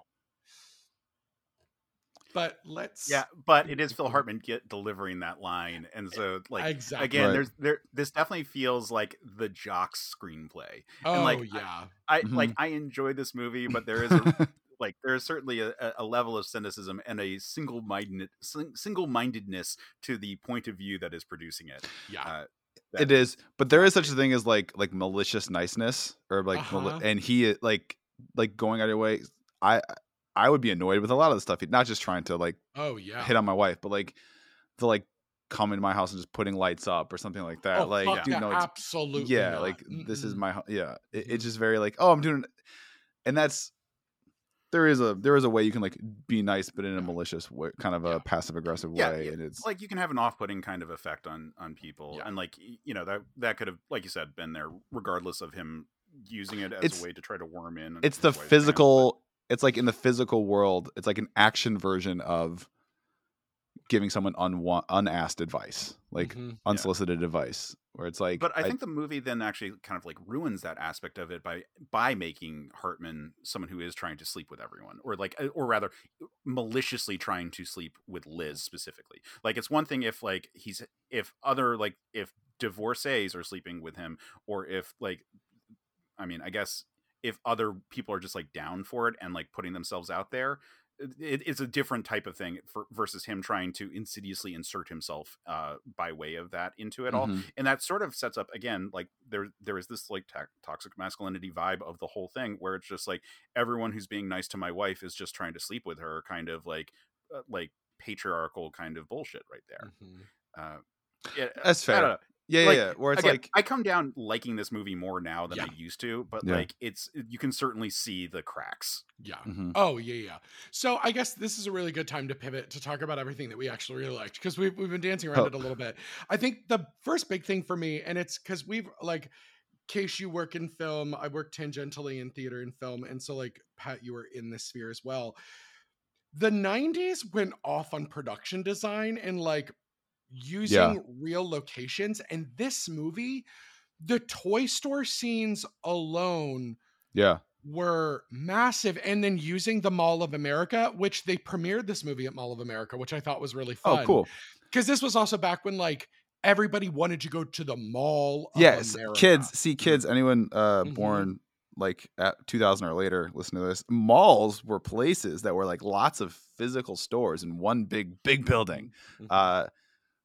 But let's Yeah, but it is Phil Hartman get delivering that line, and so like exactly again, Right. there's there this definitely feels like the Jocks screenplay. oh and, like, I- yeah. I Mhm. like I enjoyed this movie, but there is a, [LAUGHS] like there is certainly a, a- a level of cynicism and a single minded single mindedness to the point of view that is producing it. Yeah. Uh, it is but there is such a thing as like like malicious niceness or like Uh-huh. and he like like going out of your way i i would be annoyed with a lot of the stuff he not just trying to like oh yeah. hit on my wife but like the like come into my house and just putting lights up or something like that oh, like fuck dude yeah, no it's, absolutely. yeah not. like this is my yeah it, it's just very like oh i'm doing and that's there is a there is a way you can like be nice but in a malicious way kind of a Yeah. passive aggressive way yeah, and it's like you can have an off-putting kind of effect on on people, and like you know that that could have, like you said, been there regardless of him using it as It's- a way to try to worm in. it's the his wife's but- physical it's like in the physical world it's like an action version of giving someone unwa- unasked advice like Mhm. unsolicited advice where it's like but I think the movie then actually kind of like ruins that aspect of it by by making Hartman someone who is trying to sleep with everyone, or like, uh, or rather, maliciously trying to sleep with Liz specifically. Like, it's one thing if like he's if other like if divorcees are sleeping with him, or if like, I mean, I guess if other people are just like down for it and like putting themselves out there. It, it's a different type of thing for, versus him trying to insidiously insert himself uh, by way of that into it all Mhm. and that sort of sets up again like there there is this like toxic masculinity vibe of the whole thing where it's just like everyone who's being nice to my wife is just trying to sleep with her kind of like uh, like patriarchal kind of bullshit right there Mhm. uh yeah, That's I don't fair. Know. yeah Like, yeah, yeah where it's Again, like I come down liking this movie more now than Yeah. I used to, but Yeah. like it's you can certainly see the cracks. Yeah. mhm. Oh yeah, yeah. So I guess this is a really good time to pivot to talk about everything that we actually really liked because we've we've been dancing around Oh. it a little bit. I think the first big thing for me, and it's because we've like, case you work in film, I work tangentially in theater and film, and so like Pat, you were in this sphere as well. The '90s went off on production design and like using real locations, and this movie, the toy store scenes alone yeah were massive and then using the mall of america which they premiered this movie at mall of america which i thought was really fun oh cool because this was also back when like everybody wanted to go to the mall of yes America. kids see kids anyone uh Mhm. born like at 2000 or later listen to this malls were places that were like lots of physical stores in one big big building Mhm. uh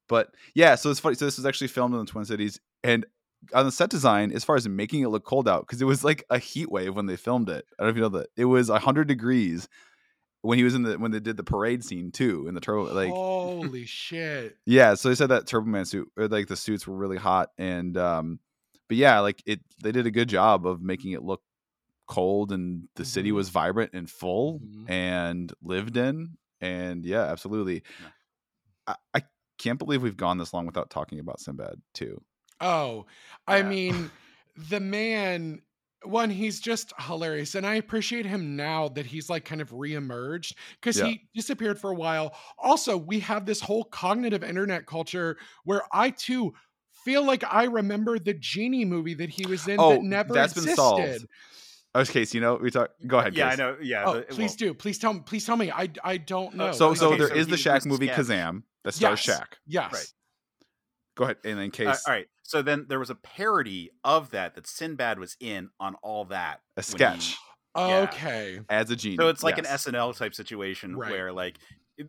but yeah so it's funny so this was actually filmed in the twin cities and on the set design as far as making it look cold out because it was like a heat wave when they filmed it i don't know if you know that it was 100 degrees when he was in the when they did the parade scene too in the turbo like holy shit [LAUGHS] yeah, so they said that Turbo Man suit, or like the suits were really hot, and um, but yeah, like it, they did a good job of making it look cold, and the city Mhm. was vibrant and full Mhm. and lived in, and yeah, absolutely. Yeah. I, I can't believe we've gone this long without talking about Sinbad too. oh i Yeah. mean the man one he's just hilarious and i appreciate him now that he's like kind of reemerged because Yeah. he disappeared for a while also we have this whole cognitive internet culture where i too feel like i remember the genie movie that he was in Oh, that never that's been existed solved. Okay, so you know we talk. Go ahead. yeah, Case. I know. Yeah, oh the- please well, do please tell me please tell me i i don't oh, know So, so Okay, there so is the Shaq movie sketch- Kazam that stars yes Shaq. yes Right. Go ahead, and then Uh, Case all right. So then there was a parody of that that Sinbad was in on all that. a when he- sketch Yeah. okay as a genie. So it's like yes. an SNL type situation Right. where like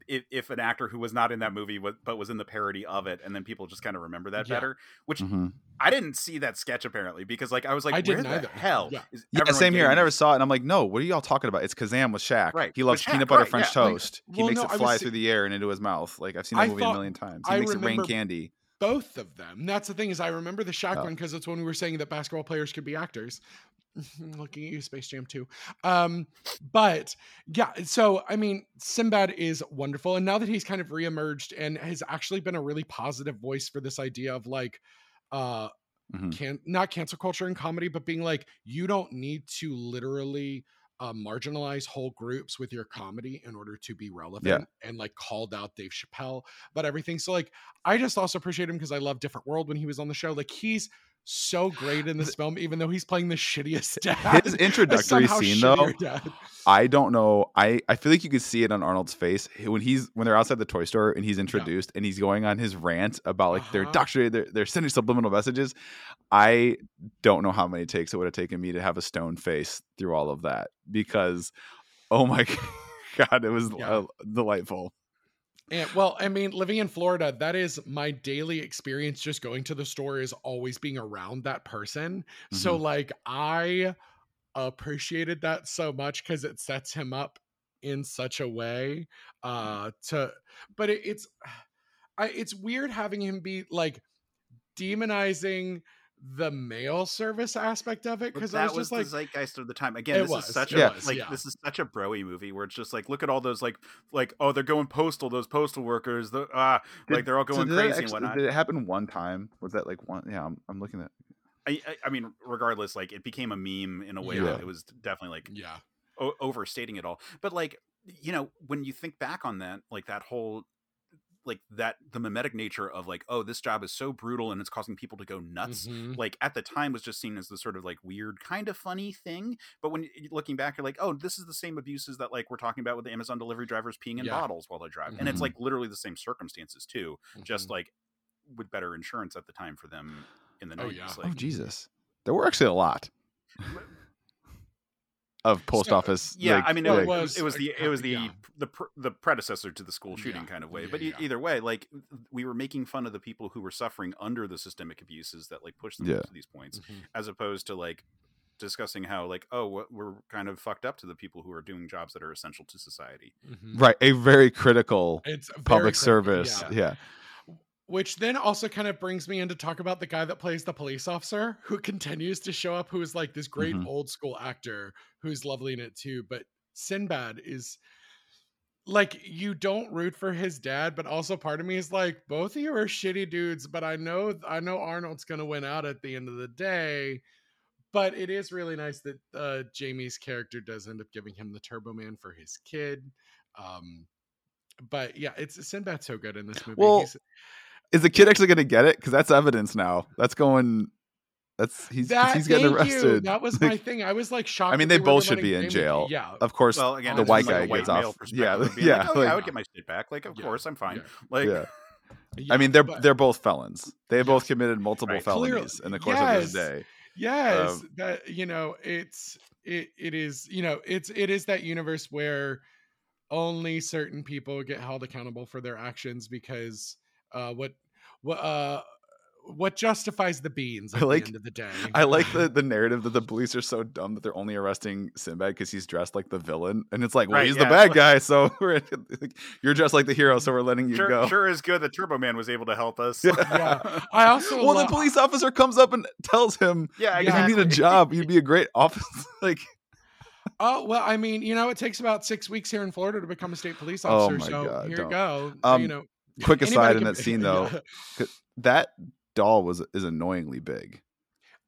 if, if an actor who was not in that movie was, but was in the parody of it, and then people just kind of remember that Yeah. better. Which Mhm. I didn't see that sketch apparently because like I was like, I where didn't the either. hell? Yeah. is Yeah, same here. I never saw it, and I'm like, no. What are y'all talking about? It's Kazam with Shaq. Right, He loves Shaq, peanut butter right, French yeah. Like, toast. he well, makes no, it I was fly se- through the air and into his mouth. Like I've seen that I movie a million times. I He makes it rain candy. both of them. That's the thing is I remember the Shaq Oh. one because it's when we were saying that basketball players could be actors. [LAUGHS] Looking at you, Space Jam 2. Um, but yeah, so I mean, Sinbad is wonderful. And now that he's kind of reemerged and has actually been a really positive voice for this idea of like uh Mhm. can not cancel culture in comedy, but being like, you don't need to literally uh, marginalize whole groups with your comedy in order to be relevant and like called out Dave Chappelle about everything. So like I just also appreciate him because I love Different World when he was on the show. Like he's so great in this film, even though he's playing the shittiest [LAUGHS] dad. His introductory scene though, dad. I don't know. I I feel like you could see it on Arnold's face when he's when they're outside the toy store and he's introduced and he's going on his rant about like they're Uh-huh. indoctrinated, they're, they're sending subliminal messages. I don't know how many takes it would have taken me to have a stone face through all of that because, oh my [LAUGHS] god, it was Yeah. delightful. And well, I mean, living in Florida, that is my daily experience. Just going to the store is always being around that person. So, Mhm. like, I appreciated that so much because it sets him up in such a way uh to but it, it's I it's weird having him be like demonizing the mail service aspect of it But because I that was was just like the zeitgeist of the time. Again, It this was, is such a was, like yeah. this is such a broy movie where it's just like look at all those like like oh they're going postal those postal workers the ah like they're all going did that crazy and actually- whatnot. Did it happen one time? Was that like one? Yeah, I'm, I'm looking at. I, I, I mean, regardless, like it became a meme in a way Yeah. that it was definitely like yeah o- overstating it all. But like you know, when you think back on that, like that whole like that the mimetic nature of like oh this job is so brutal and it's causing people to go nuts Mhm. like at the time was just seen as this sort of like weird kind of funny thing but when you- looking back you're like oh this is the same abuses that like we're talking about with the amazon delivery drivers peeing in Yeah. bottles while they drive and it's Mhm. like literally the same circumstances too just Mhm. like with better insurance at the time for them in the 90s Oh, yeah. Oh Jesus, there were actually a lot of post So- office. yeah like, i mean it, like- was, was it was the it was the yeah. the the predecessor to the school shooting Yeah. kind of way Yeah, but e- either way like we were making fun of the people who were suffering under the systemic abuses that like pushed them Yeah. to these points Mhm. as opposed to like discussing how like oh we're kind of fucked up to the people who are doing jobs that are essential to society Mhm. right, a very critical it's very public critical, service. yeah. yeah. Which then also kind of brings me in to talk about the guy that plays the police officer who [LAUGHS] continues to show up, who is like this great Mhm. old school actor who's lovely in it too. But Sinbad is like, you don't root for his dad, but also part of me is like, both of you are shitty dudes, but I know, I know Arnold's going to win out at the end of the day. But it is really nice that uh, Jamie's character does end up giving him the Turbo Man for his kid. Um, but yeah, it's Sinbad's so good in this movie. Well, He's- Is the kid actually going to get it? Because that's evidence now. That's going. That's he's 'cause That, he's getting thank you. arrested. That was [LAUGHS] my thing. I was like shocked. I mean, that they both should be in jail. Yeah. Of course, well again the white just, like, guy white gets male off. perspective Yeah, of yeah, like, oh, yeah, I would get my shit back like of Yeah, course i'm fine yeah. like yeah. yeah, I mean, they're but- they're both felons. They both committed multiple Right. felonies Clearly- in the course of yes. this day. yes, um, that you know, it's it it is you know, it's it is that universe where only certain people get held accountable for their actions because uh what what uh what justifies the beans at I like- the end of the day. I like the [LAUGHS] the narrative that the police are so dumb that they're only arresting Sinbad because he's dressed like the villain, and it's like, well, Right, he's yeah, the bad it's guy, so [LAUGHS] we're like, you're dressed like the hero, so we're letting you sure, go. sure is good that turbo man was able to help us Yeah. [LAUGHS] I also well, the police officer comes up and tells him, yeah "If you need a job, you'd be a great officer. like, Oh well, I mean, you know, it takes about six weeks here in Florida to become a state police Oh officer. my so God, here don't. you go. Um, you know, quick aside in that be- scene [LAUGHS] though, yeah. that doll was is annoyingly big.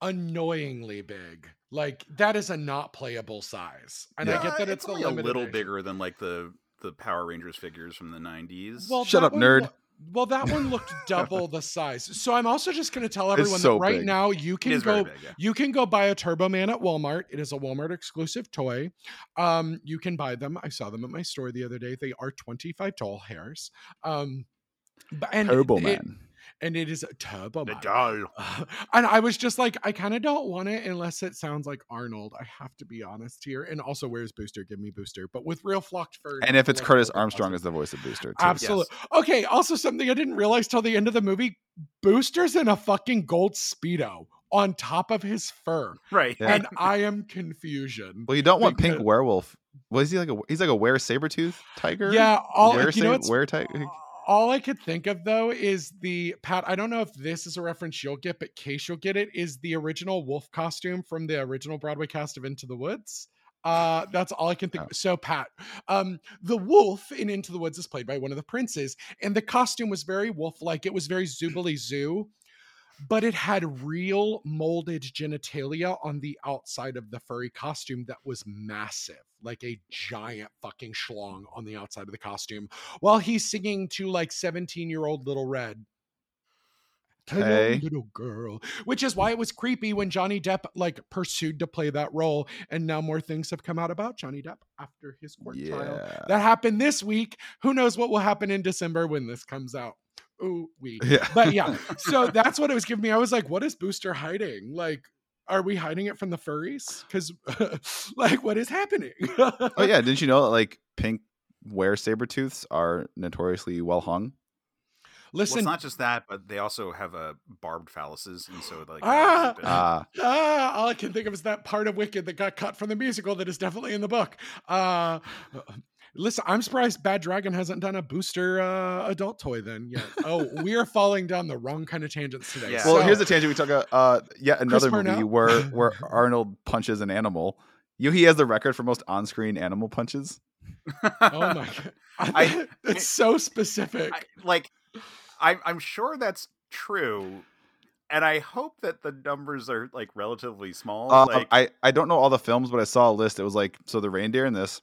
annoyingly big. Like that is a not playable size, and I get that it's, the a little edition. bigger than like the the power rangers figures from the 90s Well, Shut up, one nerd. loo- well, that one looked [LAUGHS] double the size. So I'm also just going to tell everyone so that right big. now you can go big yeah. You can go buy a Turbo Man at Walmart. It is a Walmart exclusive toy. Um, you can buy them. I saw them at my store the other day. They are 25 doll hairs. Um, But- and Turbo it- Man. and it is a Turbo The Man. doll. [LAUGHS] and I was just like, I kind of don't want it unless it sounds like Arnold. I have to be honest here. And also, where's Booster? Give me Booster, but with real flocked fur. And if it's Curtis Armstrong as the voice of Booster, too. Absolutely. Okay. Also, something I didn't realize till the end of the movie: Booster's in a fucking gold speedo on top of his fur, Right. Yeah. and I am confusion. Well, you don't want Pink Werewolf. Was he like a? He's like a were saber tooth tiger. Yeah, all were you know what's were tiger. All I could think of though is the Pat. I don't know if this is a reference you'll get, but case you'll get it is the original wolf costume from the original Broadway cast of Into the Woods. Uh, that's all I can think. Oh. So Pat, um, the wolf in Into the Woods is played by one of the princes, and the costume was very wolf-like. It was very Zoobilee Zoo, but it had real molded genitalia on the outside of the furry costume that was massive, like a giant fucking schlong on the outside of the costume, while he's singing to like 17 year old Little Red. Okay. little girl, which is why it was creepy when Johnny Depp like pursued to play that role, and now more things have come out about Johnny Depp after his court trial. That happened this week. Who knows what will happen in December when this comes out? Ooh, we. [LAUGHS] Yeah. But yeah, [LAUGHS] so that's what it was giving me. I was like, what is Booster hiding? Like, are we hiding it from the furries? Because, [LAUGHS] like, what is happening? oh yeah, didn't you know that like pink were saber tooths are notoriously well hung? Well, Listen, it's not just that, but they also have uh, barbed phalluses, and so like Ah! Ah, ah, all I can think of is that part of Wicked that got cut from the musical that is definitely in the book. Uh, listen, I'm surprised Bad Dragon hasn't done a Booster uh, adult toy then yet. Oh, [LAUGHS] we are falling down the wrong kind of tangents today. Yeah. well, So- here's the tangent we talk about. Uh, yet another movie Parnell? where [LAUGHS] where Arnold punches an animal. You, he has the record for most on-screen animal punches. Oh my [LAUGHS] god, I- that's so specific. I, like I'm I'm sure that's true, and I hope that the numbers are like relatively small. Uh, like I I don't know all the films, but I saw a list. It was like so the reindeer in this.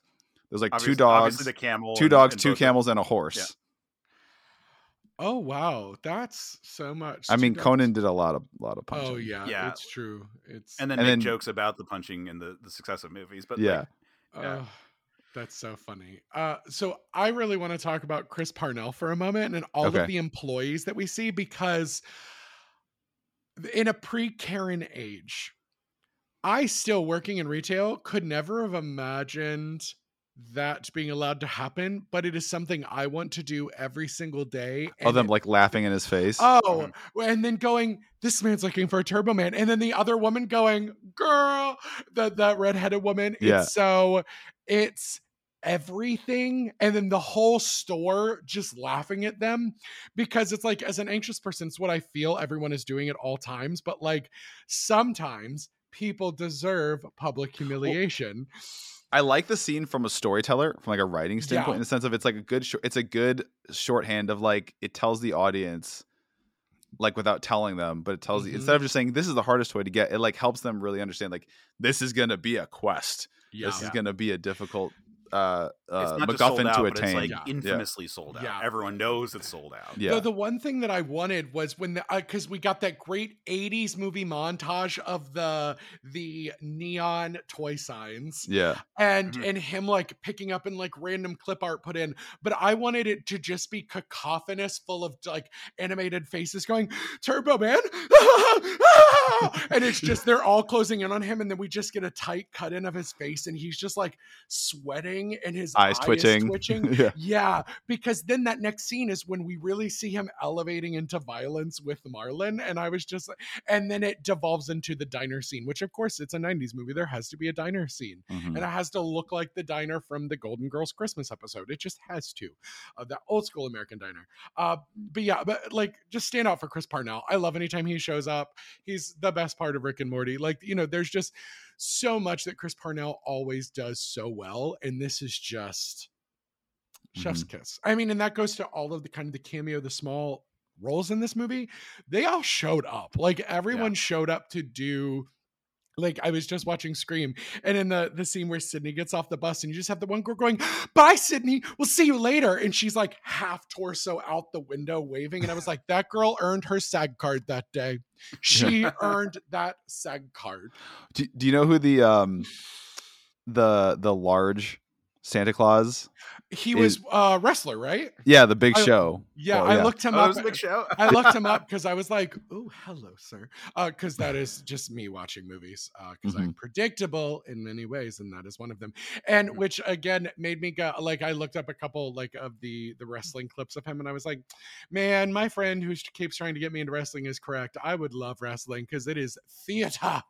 There's like two dogs, obviously the camel, two and- dogs, and two camels, and a horse. oh wow, that's so much. I mean, dogs. Conan did a lot of lot of punching. Oh yeah, Yeah. it's true. It's and then And make then- jokes about the punching in the the successive movies. But yeah. like, yeah. Oh, that's so funny. Uh, so I really want to talk about Chris Parnell for a moment and all Okay. of the employees that we see because in a pre-Karen age, I still working in retail could never have imagined that being allowed to happen, but it is something I want to do every single day. Oh, them like laughing in his face. Oh, and then going, this man's looking for a Turbo Man, and then the other woman going, girl, that that redheaded woman. Yeah. It's so it's everything, and then the whole store just laughing at them because it's like, as an anxious person, it's what I feel everyone is doing at all times, but like sometimes people deserve public humiliation. I like the scene from a storyteller, from like a writing standpoint, Yeah. in the sense of it's like a good, short, it's a good shorthand of like it tells the audience, like without telling them, but it tells you instead mm-hmm. of just saying this is the hardest way to get, it like helps them really understand like this is gonna be a quest. This is Yeah. gonna be a difficult uh, uh not just sold MacGuffin out, to but it's attain. like Yeah. infamously sold out. Yeah. Everyone knows it's sold out. yeah, The, the one thing that I wanted was when the because we got that great '80s movie montage of the the neon toy signs yeah, and Mhm. and him like picking up and like random clip art put in, but I wanted it to just be cacophonous, full of like animated faces going Turbo Man, [LAUGHS] and it's just they're all closing in on him, and then we just get a tight cut in of his face, and he's just like sweating and his eyes twitching. twitching. [LAUGHS] yeah, Yeah, because then that next scene is when we really see him elevating into violence with Marlon. And I was just like, and then it devolves into the diner scene, which of course it's a 90s movie. There has to be a diner scene. Mhm. And it has to look like the diner from the Golden Girls Christmas episode. It just has to. Uh, that old school American diner. Uh, but yeah, but like just stand out for Chris Parnell. I love anytime he shows up. He's the best part of Rick and Morty. Like, you know, there's just so much that Chris Parnell always does so well. And this is just chef's mm-hmm. kiss. I mean, and that goes to all of the kind of the cameo, the small roles in this movie. They all showed up. Like everyone showed up to do like I was just watching Scream, and in the the scene where Sidney gets off the bus, and you just have the one girl going, "Bye, Sidney. We'll see you later," and she's like half torso out the window waving, and I was like, "That girl earned her SAG card that day. She [LAUGHS] earned that SAG card." Do, do you know who the um the the large Santa Claus. He Is- was a wrestler, right? Yeah, the big I- show. Yeah, Well, I looked him Oh, up. was big show. I looked him up [LAUGHS] because I was like, "Oh, hello, sir," uh, because that is just me watching movies. Uh, because I'm mm-hmm. predictable in many ways, and that is one of them. And which again made me go like I looked up a couple like of the the wrestling clips of him, and I was like, "Man, my friend who keeps trying to get me into wrestling is correct. I would love wrestling because it is theater,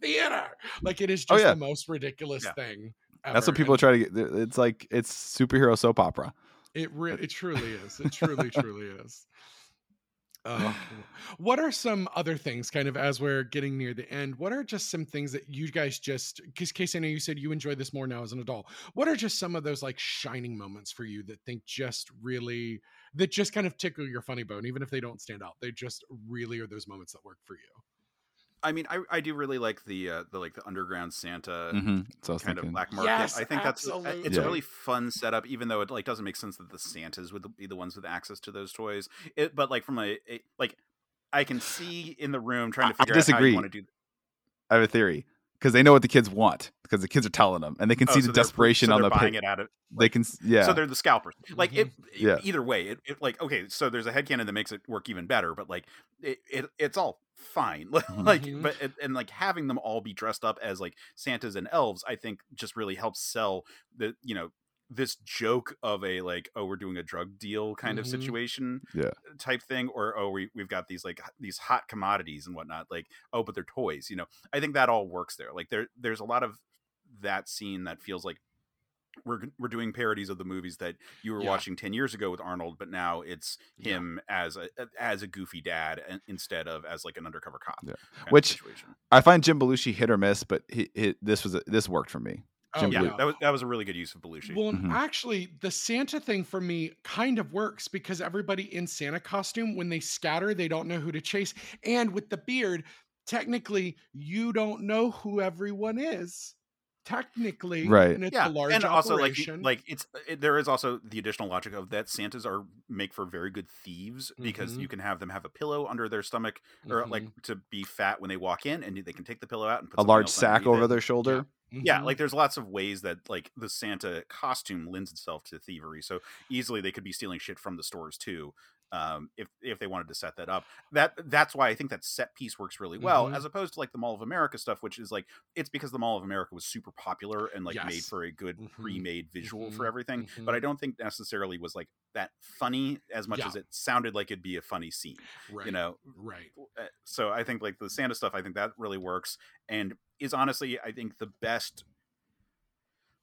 theater. Like it is Oh, just yeah. the most ridiculous Yeah. thing." That's what people And try to get. It's like it's superhero soap opera. It re- it truly is. It truly [LAUGHS] truly is. Uh, what are some other things, kind of as we're getting near the end? What are just some things that you guys just, because Casey, I know you said you enjoy this more now as an adult. What are just some of those like shining moments for you that think just really, that just kind of tickle your funny bone, even if they don't stand out? They just really are those moments that work for you. I mean, I, I do really like the uh, the like the underground Santa Mm-hmm. So I was kind of black market. Yes, I think that's it's absolutely. a really fun setup, even though it like doesn't make sense that the Santas would be the ones with access to those toys. It, but like from a, a like, I can see in the room trying to I- I figure out how disagree. you want to do. I have a theory because they know what the kids want because the kids are telling them, and they can Oh, see so the desperation so on they're the. buying pic- it out of They can. Yeah. So they're the scalpers. Like it, Yeah. either way, it, it like okay. So there's a headcanon that makes it work even better, but like it, it it's all fine. [LAUGHS] like, Mhm. but and, and like having them all be dressed up as like Santas and elves, I think just really helps sell the you know this joke of a like oh we're doing a drug deal kind of Mhm. situation Yeah. type thing or oh we, we've got these like these hot commodities and whatnot like oh but they're toys you know i think that all works there like there there's a lot of that scene that feels like we're we're doing parodies of the movies that you were Yeah. watching 10 years ago with Arnold but now it's Yeah. him as a as a goofy dad instead of as like an undercover cop Yeah. Which- I find Jim Belushi hit or miss, but he, he this was a, this worked for me. Oh, Jim yeah, Belushi. that was that was a really good use of Belushi Well, Mhm. actually, the Santa thing for me kind of works because everybody in Santa costume, when they scatter, they don't know who to chase. And with the beard, technically, you don't know who everyone is. Technically, Right. And it's yeah, a large and also like operation. like it's it, there is also the additional logic of that Santas are make for very good thieves because Mhm. you can have them have a pillow under their stomach or like Mhm. to be fat when they walk in and they can take the pillow out and put A large sack over it. their shoulder. Yeah, Mhm. like there's lots of ways that like the Santa costume lends itself to thievery. So easily they could be stealing shit from the stores too. Um, if if they wanted to set that up, that that's why I think that set piece works really well, Mhm. as opposed to like the Mall of America stuff, which is like it's because the Mall of America was super popular and like made for a good Mhm. pre-made visual for Mhm. everything. But I Mhm. don't think necessarily was like that funny as much Yeah. as it sounded like it'd be a funny scene. right. You know, right. uh, so I think like the Santa stuff, I think that really works and is honestly, I think the best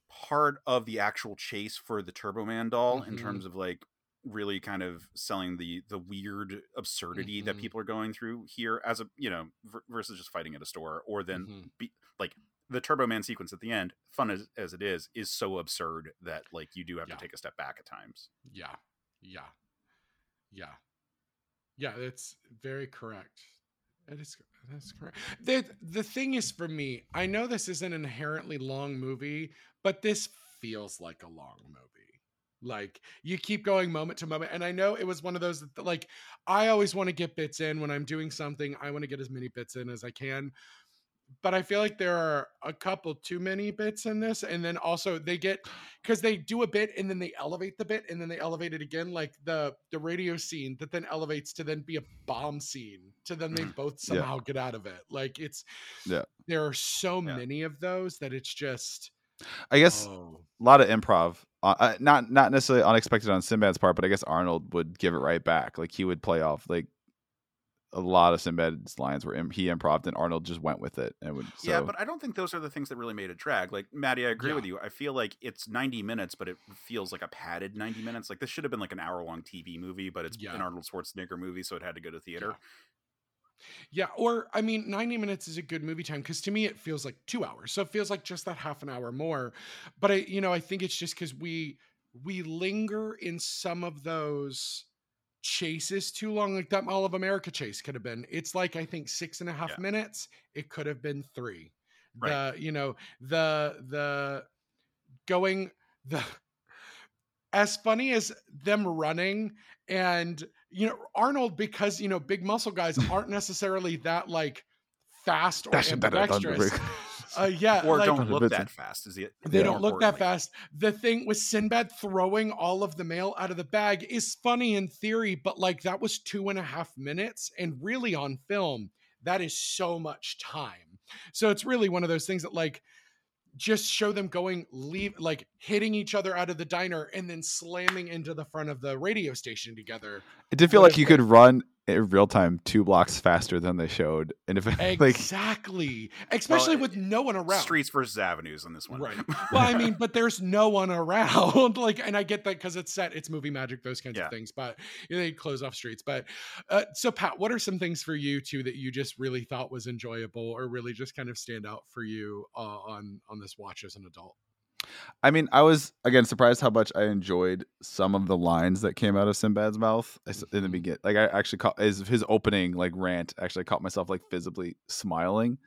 part of the actual chase for the Turbo Man doll in Mhm. terms of like really kind of selling the the weird absurdity that Mhm. people are going through here as a you know ver- versus just fighting at a store or then Mhm. be like the Turbo Man sequence at the end, fun as, as it is, is so absurd that like you do have Yeah. to take a step back at times. Yeah. Yeah. Yeah. Yeah, that's very correct. That is that's correct. The the thing is for me, I know this is an inherently long movie, but this feels like a long movie. Like you keep going moment to moment, and I know it was one of those that like I always want to get bits in when I'm doing something. I want to get as many bits in as I can, but I feel like there are a couple too many bits in this, and then also they get because they do a bit and then they elevate the bit and then they elevate it again, like the the radio scene that then elevates to then be a bomb scene to then they Mhm. both Yeah. somehow get out of it. Like it's Yeah. there are so Yeah. many of those that it's just I guess oh a lot of improv. Uh, uh, not not necessarily unexpected on Sinbad's part, but I guess Arnold would give it right back. Like he would play off like a lot of Sinbad's lines were im- he improv and Arnold just went with it and would. So, Yeah, but I don't think those are the things that really made it drag. Like Maddie, I agree Yeah. with you. I feel like it's 90 minutes, but it feels like a padded 90 minutes. Like this should have been like an hour long TV movie, but it's Yeah. an Arnold Schwarzenegger movie, so it had to go to theater. Yeah, or I mean, 90 minutes is a good movie time because to me it feels like two hours. So it feels like just that half an hour more. But I, you know, I think it's just because we we linger in some of those chases too long. Like that Mall of America chase could have been. It's like I think six and a half Yeah. minutes. It could have been three. Right. The you know the the going the as funny as them running and you know Arnold because you know big muscle guys [LAUGHS] aren't necessarily that like fast or Dashing better than ambidextrous. [LAUGHS] Uh, yeah, or like, don't look that fast. Is the They Yeah. don't look that fast. The thing with Sinbad throwing all of the mail out of the bag is funny in theory, but like that was two and a half minutes. And really on film, that is so much time. So it's really one of those things that like just show them going, leave, like hitting each other out of the diner and then slamming into the front of the radio station together. It did feel like you could run in real time two blocks faster than they showed, and if [LAUGHS] like Exactly. Especially Well, with no one around. Streets versus avenues on this one. Right. [LAUGHS] Well, I mean, but there's no one around. [LAUGHS] like, and I get that because it's set, it's movie magic, those kinds Yeah. of things. But you know, they close off streets. But uh, so, Pat, what are some things for you too that you just really thought was enjoyable, or really just kind of stand out for you uh, on on this watch as an adult? I mean, I was again surprised how much I enjoyed some of the lines that came out of Sinbad's mouth in the Mhm. beginning. Like I actually caught his his opening like rant. Actually, I caught myself like visibly smiling,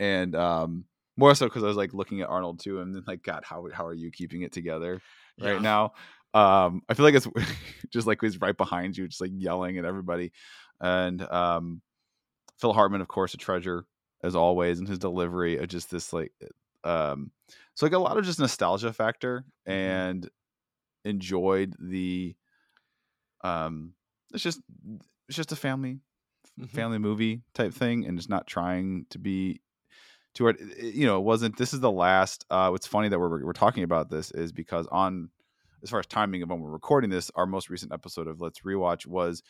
and um more so because I was like looking at Arnold too, and then like, God, how how are you keeping it together right Yeah. now? Um, I feel like it's [LAUGHS] just like he's right behind you, just like yelling at everybody, and um, Phil Hartman, of course, a treasure as always, and his delivery of just this like um so like a lot of just nostalgia factor and enjoyed the um it's just it's just a family Mhm. family movie type thing and it's not trying to be too hard it- you know it wasn't this is the last uh what's funny that we're, we're talking about this is because on as far as timing of when we're recording this our most recent episode of let's rewatch was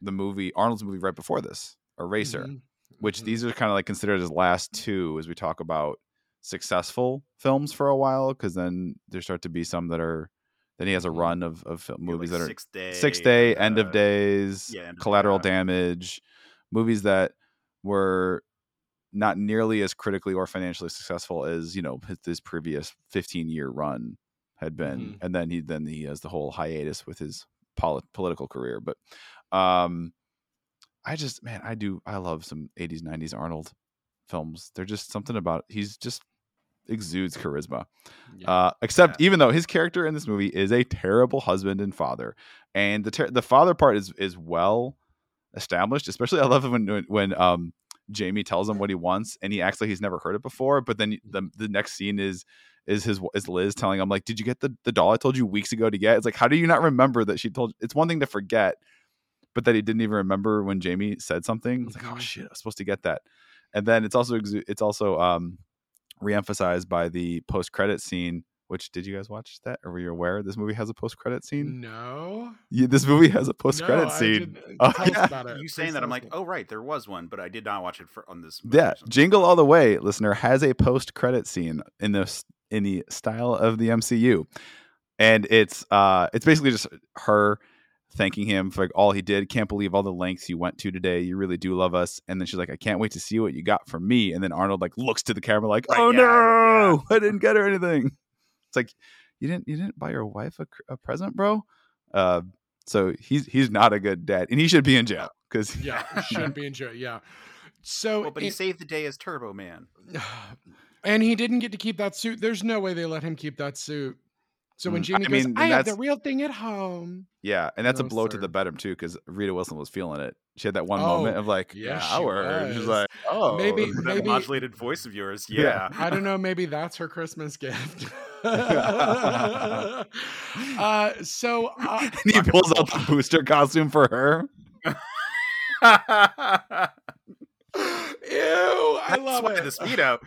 the movie arnold's movie right before this eraser Mhm. which Mhm. these are kind of like considered as last two as we talk about successful films for a while because then there start to be some that are then he has a Mhm. run of, of film, Yeah, movies like that are Day, six day and, end of uh, days yeah, End of- collateral yeah. damage movies that were not nearly as critically or financially successful as you know his, his previous 15 year run had been Mhm. and then he then he has the whole hiatus with his poli- political career but um i just man i do i love some 80s 90s arnold films they're just something about he's just exudes charisma Yeah. uh, except even though his character in this movie is a terrible husband and father, and the ter- the father part is is well established. Especially, I love it when when, um, Jamie tells him what he wants, and he acts like he's never heard it before. But then the the next scene is is his is Liz telling him like, "Did you get the the doll I told you weeks ago to get?" It's like, how do you not remember that she told? It's one thing to forget, but that he didn't even remember when Jamie said something. It's like, oh Mhm. shit, I was supposed to get that. And then it's also it's also um reemphasized by the post credit scene. Which did you guys watch that, or were you aware this movie has a post credit scene? no. Yeah, this movie has a post credit I scene. Oh, yeah. You saying that I'm like, oh right, there was one, but I did not watch it for on this. most Yeah, Jingle All the Way, listener, has a post credit scene in the in the style of the MCU, and it's uh it's basically just her thanking him for like all he did. Can't believe all the lengths you went to today. You really do love us. And then she's like, I can't wait to see what you got for me. And then Arnold like looks to the camera like, Oh yeah, no, I didn't get her anything. It's like you didn't you didn't buy your wife a, a present, bro. Uh, so he's he's not a good dad, and he should be in jail because Yeah, [LAUGHS] should be in jail. Yeah. So, Well, but he it- saved the day as Turbo Man. [SIGHS] and he didn't get to keep that suit. There's no way they let him keep that suit. So when Mm, Jamie I goes, mean, I have the real thing at home. Yeah, and that's a No, blow to the bedroom too, because Rita Wilson was feeling it. She had that one Oh, moment of like, yes, yeah, she I. She's like, oh, Maybe- With maybe- modulated voice of yours. Yeah. Yeah. I don't know. Maybe that's her Christmas gift. [LAUGHS] [LAUGHS] uh, so uh, [LAUGHS] and he pulls out the booster costume for her. ew, I love why it. the speedo.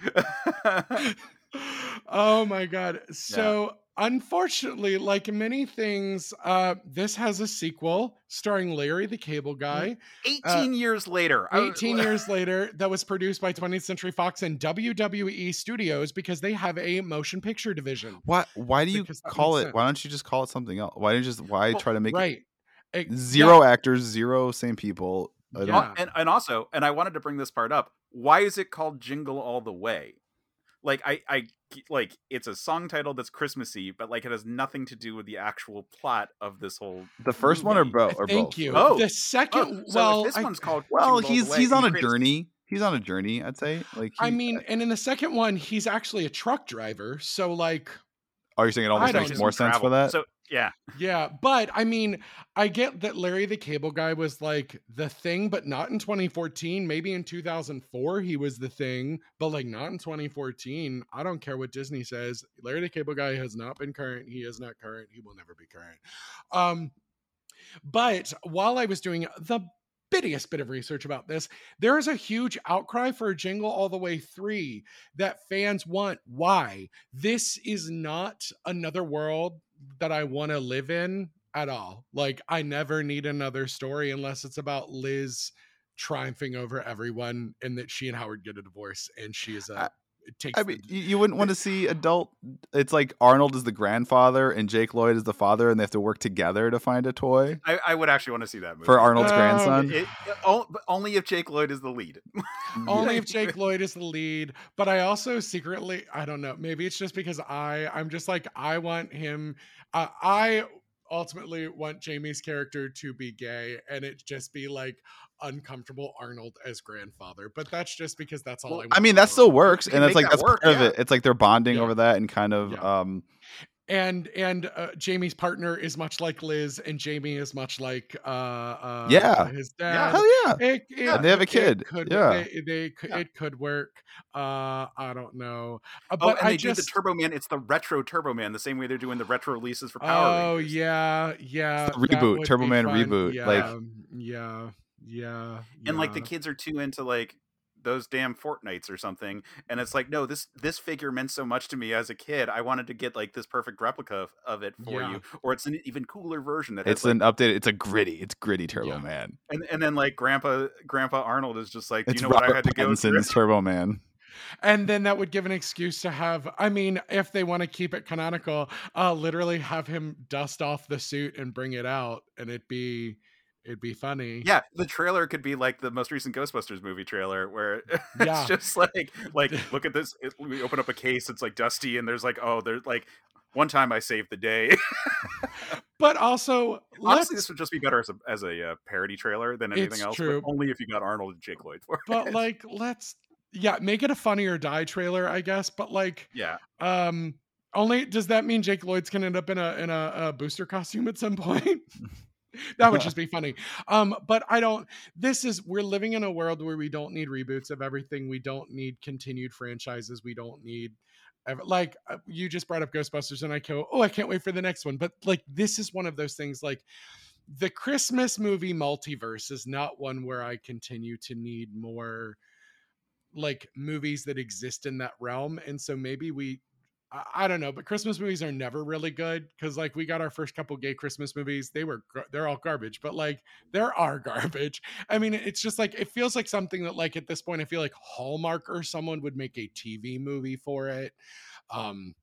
oh my god so unfortunately like many things uh this has a sequel starring larry the cable guy 18 years later. 18 years later that was produced by 20th century fox and wwe studios because they have a motion picture division Why? Why do you call makes it? Why don't you just call it something else? Why don't you just? Why Well, try to make right it It- zero actors, zero same people? Yeah. and, and also, and I wanted to bring this part up. Why is it called Jingle All the Way? Like I, I like it's a song title that's Christmassy, but like it has nothing to do with the actual plot of this whole. The first one or, movie. bro- Uh, or thank both? you Oh. the second Oh, so well this I- one's called. Well, Jingle he's he's on a creates- journey. He's on a journey. I'd say. Like, I he- mean, and in the second one, he's actually a truck driver. So, like, oh, you're saying it I almost makes know. more sense for that. So Yeah. Yeah, but I mean, I get that Larry the Cable Guy was like the thing, but not in 2014. Maybe in 2004 he was the thing, but like not in 2014. I don't care what Disney says. Larry the Cable Guy has not been current. He is not current. He will never be current. Um, but while I was doing the bittiest bit of research about this, there is a huge outcry for a Jingle All the Way 3 that fans want. Why? This is not another world that I want to live in at all. Like, I never need another story unless it's about Liz triumphing over everyone and that she and Howard get a divorce and she is a. I- takes I mean, you, you wouldn't want to see adult. It's like Arnold is the grandfather and Jake Lloyd is the father, and they have to work together to find a toy I, I would actually want to see that movie. for Arnold's Um, grandson. It, it- but only if Jake Lloyd is the lead. [LAUGHS] [LAUGHS] only if Jake Lloyd is the lead. But I also secretly, I don't know, maybe it's just because I, I'm just like, I want him, uh, I ultimately want Jamie's character to be gay and it just be like uncomfortable Arnold as grandfather. But that's just because that's all Well, I want. I mean, for that still works, and it's like that that's work, part of it. It's like they're bonding Yeah. over that and kind of Yeah. um and and uh, Jamie's partner is much like Liz, and Jamie is much like uh, uh Yeah. his Yeah. dad. hell yeah. It, Yeah, it- they have a it kid. could, Yeah. they, they could, Yeah. it could work. Uh, I don't know, Uh, Oh, but and I they just do the Turbo Man. It's the retro Turbo Man, the same way they're doing the retro releases for Power oh Rangers. yeah, yeah. It's the reboot, Turbo Man fun. reboot, Yeah, like- yeah, yeah, and like the kids are too into like those damn Fortnites or something, and it's like, no, this this figure meant so much to me as a kid. I wanted to get like this perfect replica of, of it for Yeah. you, or it's an even cooler version that has, It's like, an updated. It's a gritty. It's gritty Turbo Yeah. Man. and and then like Grandpa Grandpa Arnold is just like, It's you know what I Robert had to go through. Pattinson's Turbo Man. and then that would give an excuse to have i mean if they want to keep it canonical uh literally have him dust off the suit and bring it out and it'd be it'd be funny Yeah, the trailer could be like the most recent Ghostbusters movie trailer, where [LAUGHS] Yeah. it's just like, like, [LAUGHS] look at this. It, we open up a case, it's like dusty, and there's like, oh, there's like, one time I saved the day. [LAUGHS] but also Honestly, this would just be better as a as a uh, parody trailer than anything else. true. But only if you got Arnold and Jake Lloyd for it. but like let's yeah make it a funny or die trailer i guess but like yeah, um only does that mean jake lloyd's gonna end up in a in a, a booster costume at some point [LAUGHS] that would [LAUGHS] just be funny. Um but i don't this is we're living in a world where we don't need reboots of everything. We don't need continued franchises. We don't need like uh, you just brought up ghostbusters and i go oh i can't wait for the next one. But like this is one of those things like the christmas movie multiverse is not one where i continue to need more like movies that exist in that realm. And so maybe we I, don't know but christmas movies are never really good because like we got our first couple gay christmas movies they were they're all garbage but like there are garbage. I mean it's just like it feels like something that like at this point i feel like hallmark or someone would make a tv movie for it um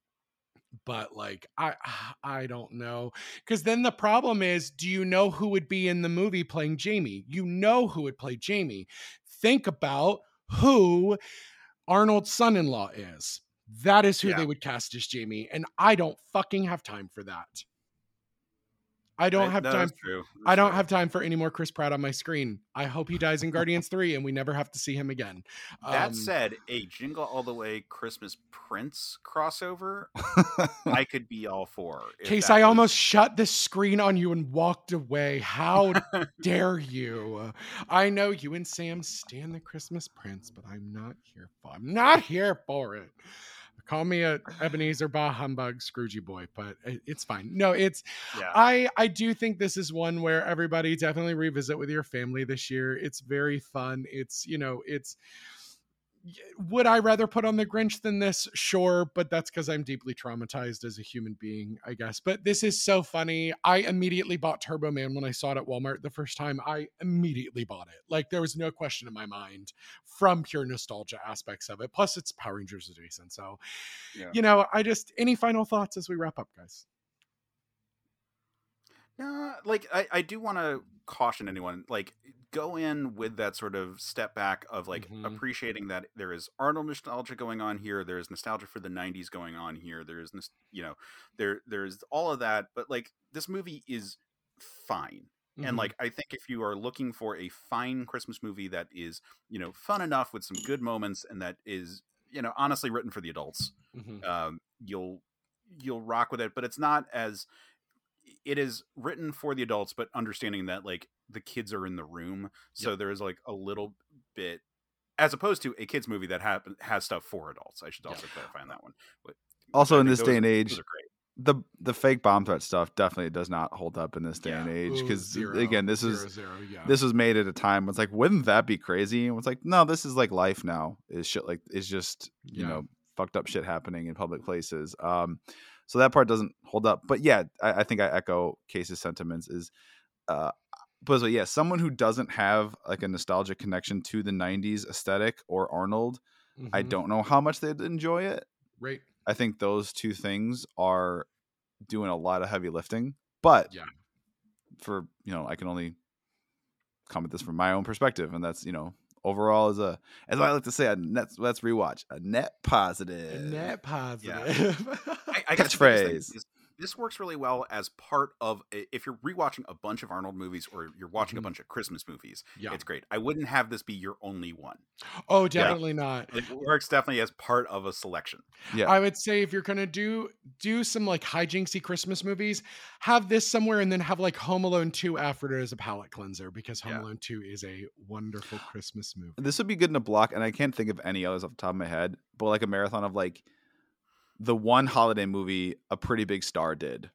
but like i [SIGHS] i don't know because then the problem is do you know who would be in the movie playing jamie? You know who would play jamie. Think about who arnold's son-in-law is that is who Yeah. they would cast as jamie and i don't fucking have time for that i don't I- have time. I don't true. have time for any more Chris Pratt on my screen. I hope he dies in Guardians [LAUGHS] 3 and we never have to see him again. That Um, said, a Jingle All the Way Christmas Prince crossover, I [LAUGHS] could be all for. Case, I was- almost shut the screen on you and walked away. How [LAUGHS] dare you? I know you and Sam stand the Christmas Prince, but I'm not here for. I'm not here for it. Call me a [SIGHS] Ebenezer Bah humbug Scroogey boy, but it's fine. No, it's yeah. I I do think this is one where everybody definitely revisit with your family this year. It's very fun. It's you know it's. Would I rather put on the Grinch than this? Sure, but that's because I'm deeply traumatized as a human being, I guess. But this is so funny. I immediately bought Turbo Man when I saw it at Walmart the first time. I immediately bought it. Like there was no question in my mind from pure nostalgia aspects of it. Plus, it's Power Rangers adjacent. So, Yeah. you know, I just any final thoughts as we wrap up, guys? No, like I, I do want to caution anyone, like go in with that sort of step back of like Mhm. appreciating that there is Arnold nostalgia going on here, there is nostalgia for the '90s going on here, there is this, you know, there there's all of that, but like this movie is fine. Mhm. And like I think if you are looking for a fine Christmas movie that is, you know, fun enough with some good moments and that is, you know, honestly written for the adults, Mhm. um, you'll you'll rock with it. But it's not as it is written for the adults, but understanding that like the kids are in the room, so there is like a little bit as opposed to a kids movie that ha- has stuff for adults. I should also clarify on that one. But Also, in this those day and age, the the fake bomb threat stuff definitely does not hold up in this day Yeah. and age because again, this zero, is zero, yeah. this was made at a time. It's like, wouldn't that be crazy? And it's like, no, this is like life now. Is shit like it's just you Yeah. know fucked up shit happening in public places. Um, so that part doesn't hold up. But yeah, I, I think I echo Case's sentiments. Is uh, but so, yeah, someone who doesn't have like a nostalgic connection to the '90s aesthetic or Arnold, I Mhm. don't know how much they'd enjoy it. Right. I think those two things are doing a lot of heavy lifting. But Yeah. for you know, I can only comment this from my own perspective, and that's you know, overall as a as I like to say, a net let's rewatch a net positive. Net positive. [LAUGHS] I, I biggest thing Catchphrase. Is This works really well as part of if you're rewatching a bunch of Arnold movies or you're watching Mhm. a bunch of Christmas movies. yeah. It's great. I wouldn't have this be your only one. Oh, definitely not. It works definitely as part of a selection. Yeah. I would say if you're gonna do do some like hijinksy Christmas movies, have this somewhere and then have like Home Alone 2 after it as a palate cleanser because Home Yeah. Alone 2 is a wonderful Christmas movie. This would be good in a block, and I can't think of any others off the top of my head, but like a marathon of like the one holiday movie a pretty big star did.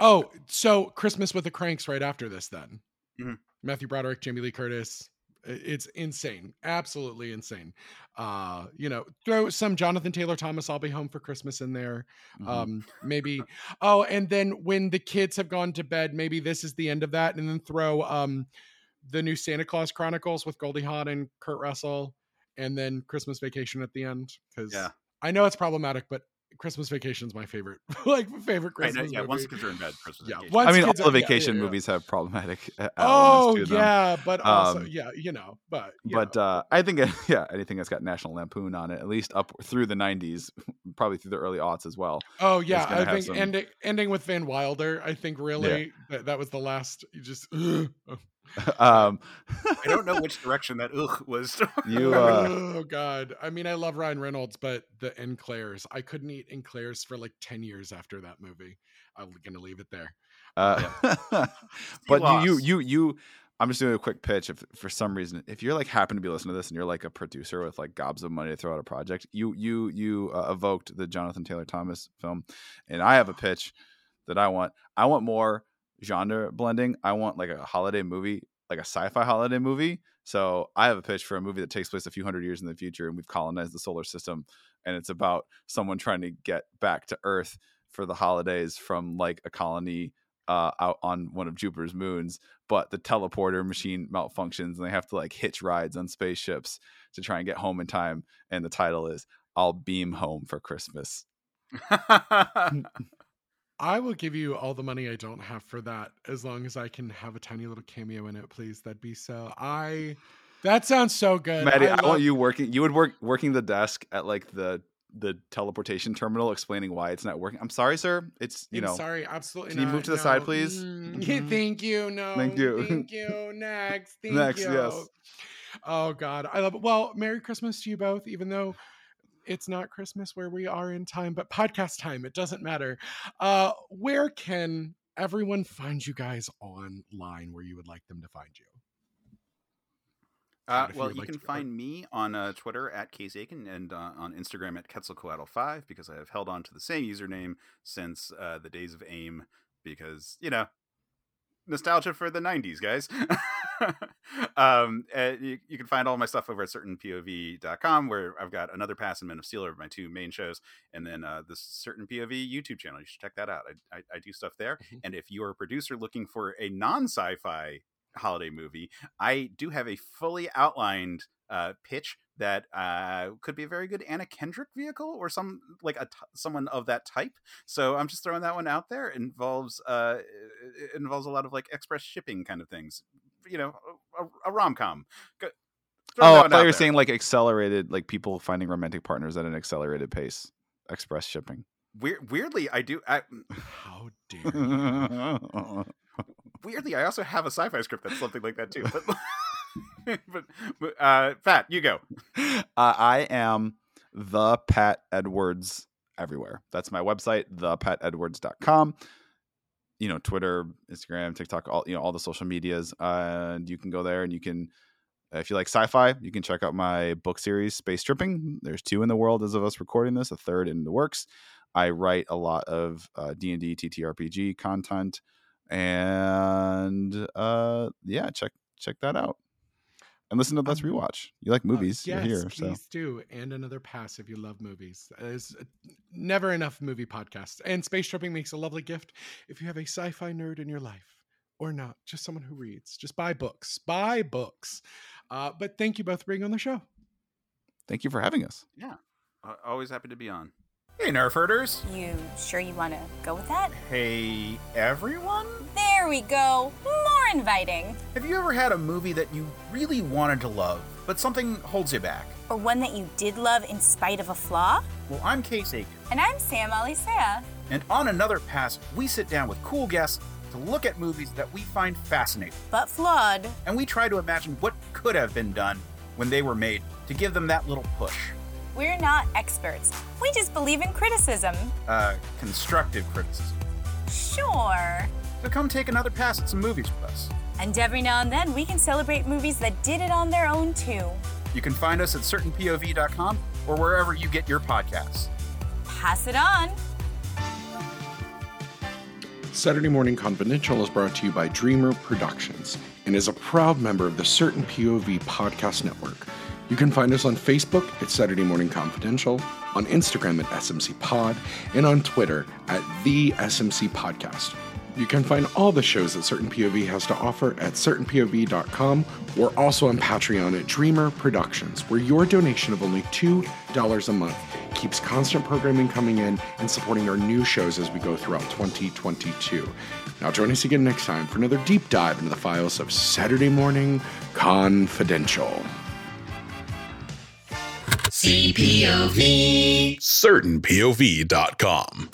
Oh, so Christmas with the Kranks right after this then. Mhm. Matthew Broderick, Jamie Lee Curtis. It's insane. Absolutely insane. Uh, you know, throw some Jonathan Taylor Thomas, I'll be home for Christmas in there. Mhm. Um, maybe oh, and then when the kids have gone to bed, maybe this is the end of that, and then throw um the new Santa Claus Chronicles with Goldie Hawn and Kurt Russell, and then Christmas Vacation at the end. Because Yeah. I know it's problematic, but Christmas Vacation is my favorite, [LAUGHS] like favorite Right, Christmas yeah, once movie. the kids are in bed, Christmas Yeah, vacation. I mean, all the are- yeah, vacation yeah, yeah. movies have problematic uh, Oh to them. yeah, but also Um, yeah, you know, but you But know. uh, I think [LAUGHS] yeah, anything that's got National Lampoon on it, at least up through the '90s, [LAUGHS] probably through the early aughts as well. oh yeah, I think some- ending ending with Van Wilder. I think really that, that was the last. You just [GASPS] [LAUGHS] um, I don't know which direction that ugh was. [LAUGHS] you uh, oh god. I mean, I love Ryan Reynolds, but the Enclairs, I couldn't eat Enclairs for like ten years after that movie. I'm gonna leave it there. Uh, [LAUGHS] but you, you, you, you, I'm just doing a quick pitch. If for some reason, if you're like happen to be listening to this and you're like a producer with like gobs of money to throw out a project, you, you, you uh, evoked the Jonathan Taylor Thomas film, and I have a pitch that I want. I want more genre blending. I want like a holiday movie, like a sci-fi holiday movie. So I have a pitch for a movie that takes place a few hundred years in the future, and we've colonized the solar system, and it's about someone trying to get back to Earth for the holidays from like a colony uh, out on one of Jupiter's moons, but the teleporter machine malfunctions and they have to like hitch rides on spaceships to try and get home in time. And the title is I'll Beam Home for Christmas. [LAUGHS] [LAUGHS] I will give you all the money I don't have for that, as long as I can have a tiny little cameo in it, please. That'd be so. I. That sounds so good. Maddie, I, love- want you working. You would work working the desk at like the the teleportation terminal, explaining why it's not working. I'm sorry, sir. It's you I'm know. sorry, absolutely. can you not. move to the side, please? Mm, Mhm. Thank you. No. Thank you. Thank [LAUGHS] you. Next. Thank Next, you. yes. Oh God, I love it. Well, Merry Christmas to you both, even though it's not Christmas where we are in time, but podcast time. It doesn't matter. Uh, where can everyone find you guys online? Where you would like them to find you? Uh, well, you like can find me on uh, Twitter at Case Aiken and uh, on Instagram at Quetzalcoatl5 because I have held on to the same username since uh, the days of AIM because, you know, nostalgia for the 90s, guys. [LAUGHS] um, uh, you, you can find all my stuff over at certainpov.com where I've got another pass and Men of Steel are my two main shows. And then uh, this Certain POV YouTube channel. You should check that out. I, I, I do stuff there. Mhm. And if you're a producer looking for a non sci fi holiday movie, I do have a fully outlined uh, pitch that uh, could be a very good Anna Kendrick vehicle or some like a t- someone of that type. So I'm just throwing that one out there. It involves uh, it involves a lot of like express shipping kind of things. You know, a, a rom com. Oh, I thought you were saying like accelerated, like people finding romantic partners at an accelerated pace, express shipping. Weird, weirdly, I do. I, [LAUGHS] How dare you? [LAUGHS] weirdly, I also have a sci-fi script that's something like that too. But, [LAUGHS] [LAUGHS] but, uh, Pat, you go. [LAUGHS] uh, I am the Pat Edwards everywhere. That's my website, thepatedwards.com. you know, Twitter, Instagram, TikTok, all you know, all the social medias. Uh, and you can go there and you can, if you like sci-fi, you can check out my book series, Space Tripping. There's two in the world as of us recording this, a third in the works. I write a lot of uh, D&D, TTRPG content, and uh, yeah, check check that out and listen to Let's Um, Rewatch. You like movies? Uh, yes, You're here, please so do. And another pass if you love movies. There's uh, never enough movie podcasts. And Space Tripping makes a lovely gift if you have a sci fi nerd in your life or not, just someone who reads. Just buy books. Buy books. Uh, but thank you both for being on the show. thank you for having us. Uh, always happy to be on. Hey, Nerf herders. You sure you want to go with that? Hey, everyone. There we go. More inviting. Have you ever had a movie that you really wanted to love, but something holds you back? Or one that you did love in spite of a flaw? Well, I'm Case Aiken, And I'm Sam Alisea. and on another pass, we sit down with cool guests to look at movies that we find fascinating, But flawed. and we try to imagine what could have been done when they were made to give them that little push. We're not experts. We just believe in criticism. Uh, constructive criticism. Sure. So come take another pass at some movies with us. And every now and then we can celebrate movies that did it on their own too. You can find us at certainpov.com or wherever you get your podcasts. Pass it on. Saturday Morning Confidential is brought to you by Dreamer Productions and is a proud member of the Certain POV Podcast Network. You can find us on Facebook at Saturday Morning Confidential, on Instagram at SMC Pod, and on Twitter at The SMC Podcast. You can find all the shows that Certain POV has to offer at certainpov.com. We're also on Patreon at Dreamer Productions, where your donation of only $2 a month keeps constant programming coming in and supporting our new shows as we go throughout 2022. Now, join us again next time for another deep dive into the files of Saturday Morning Confidential. CPOV. CertainPOV.com.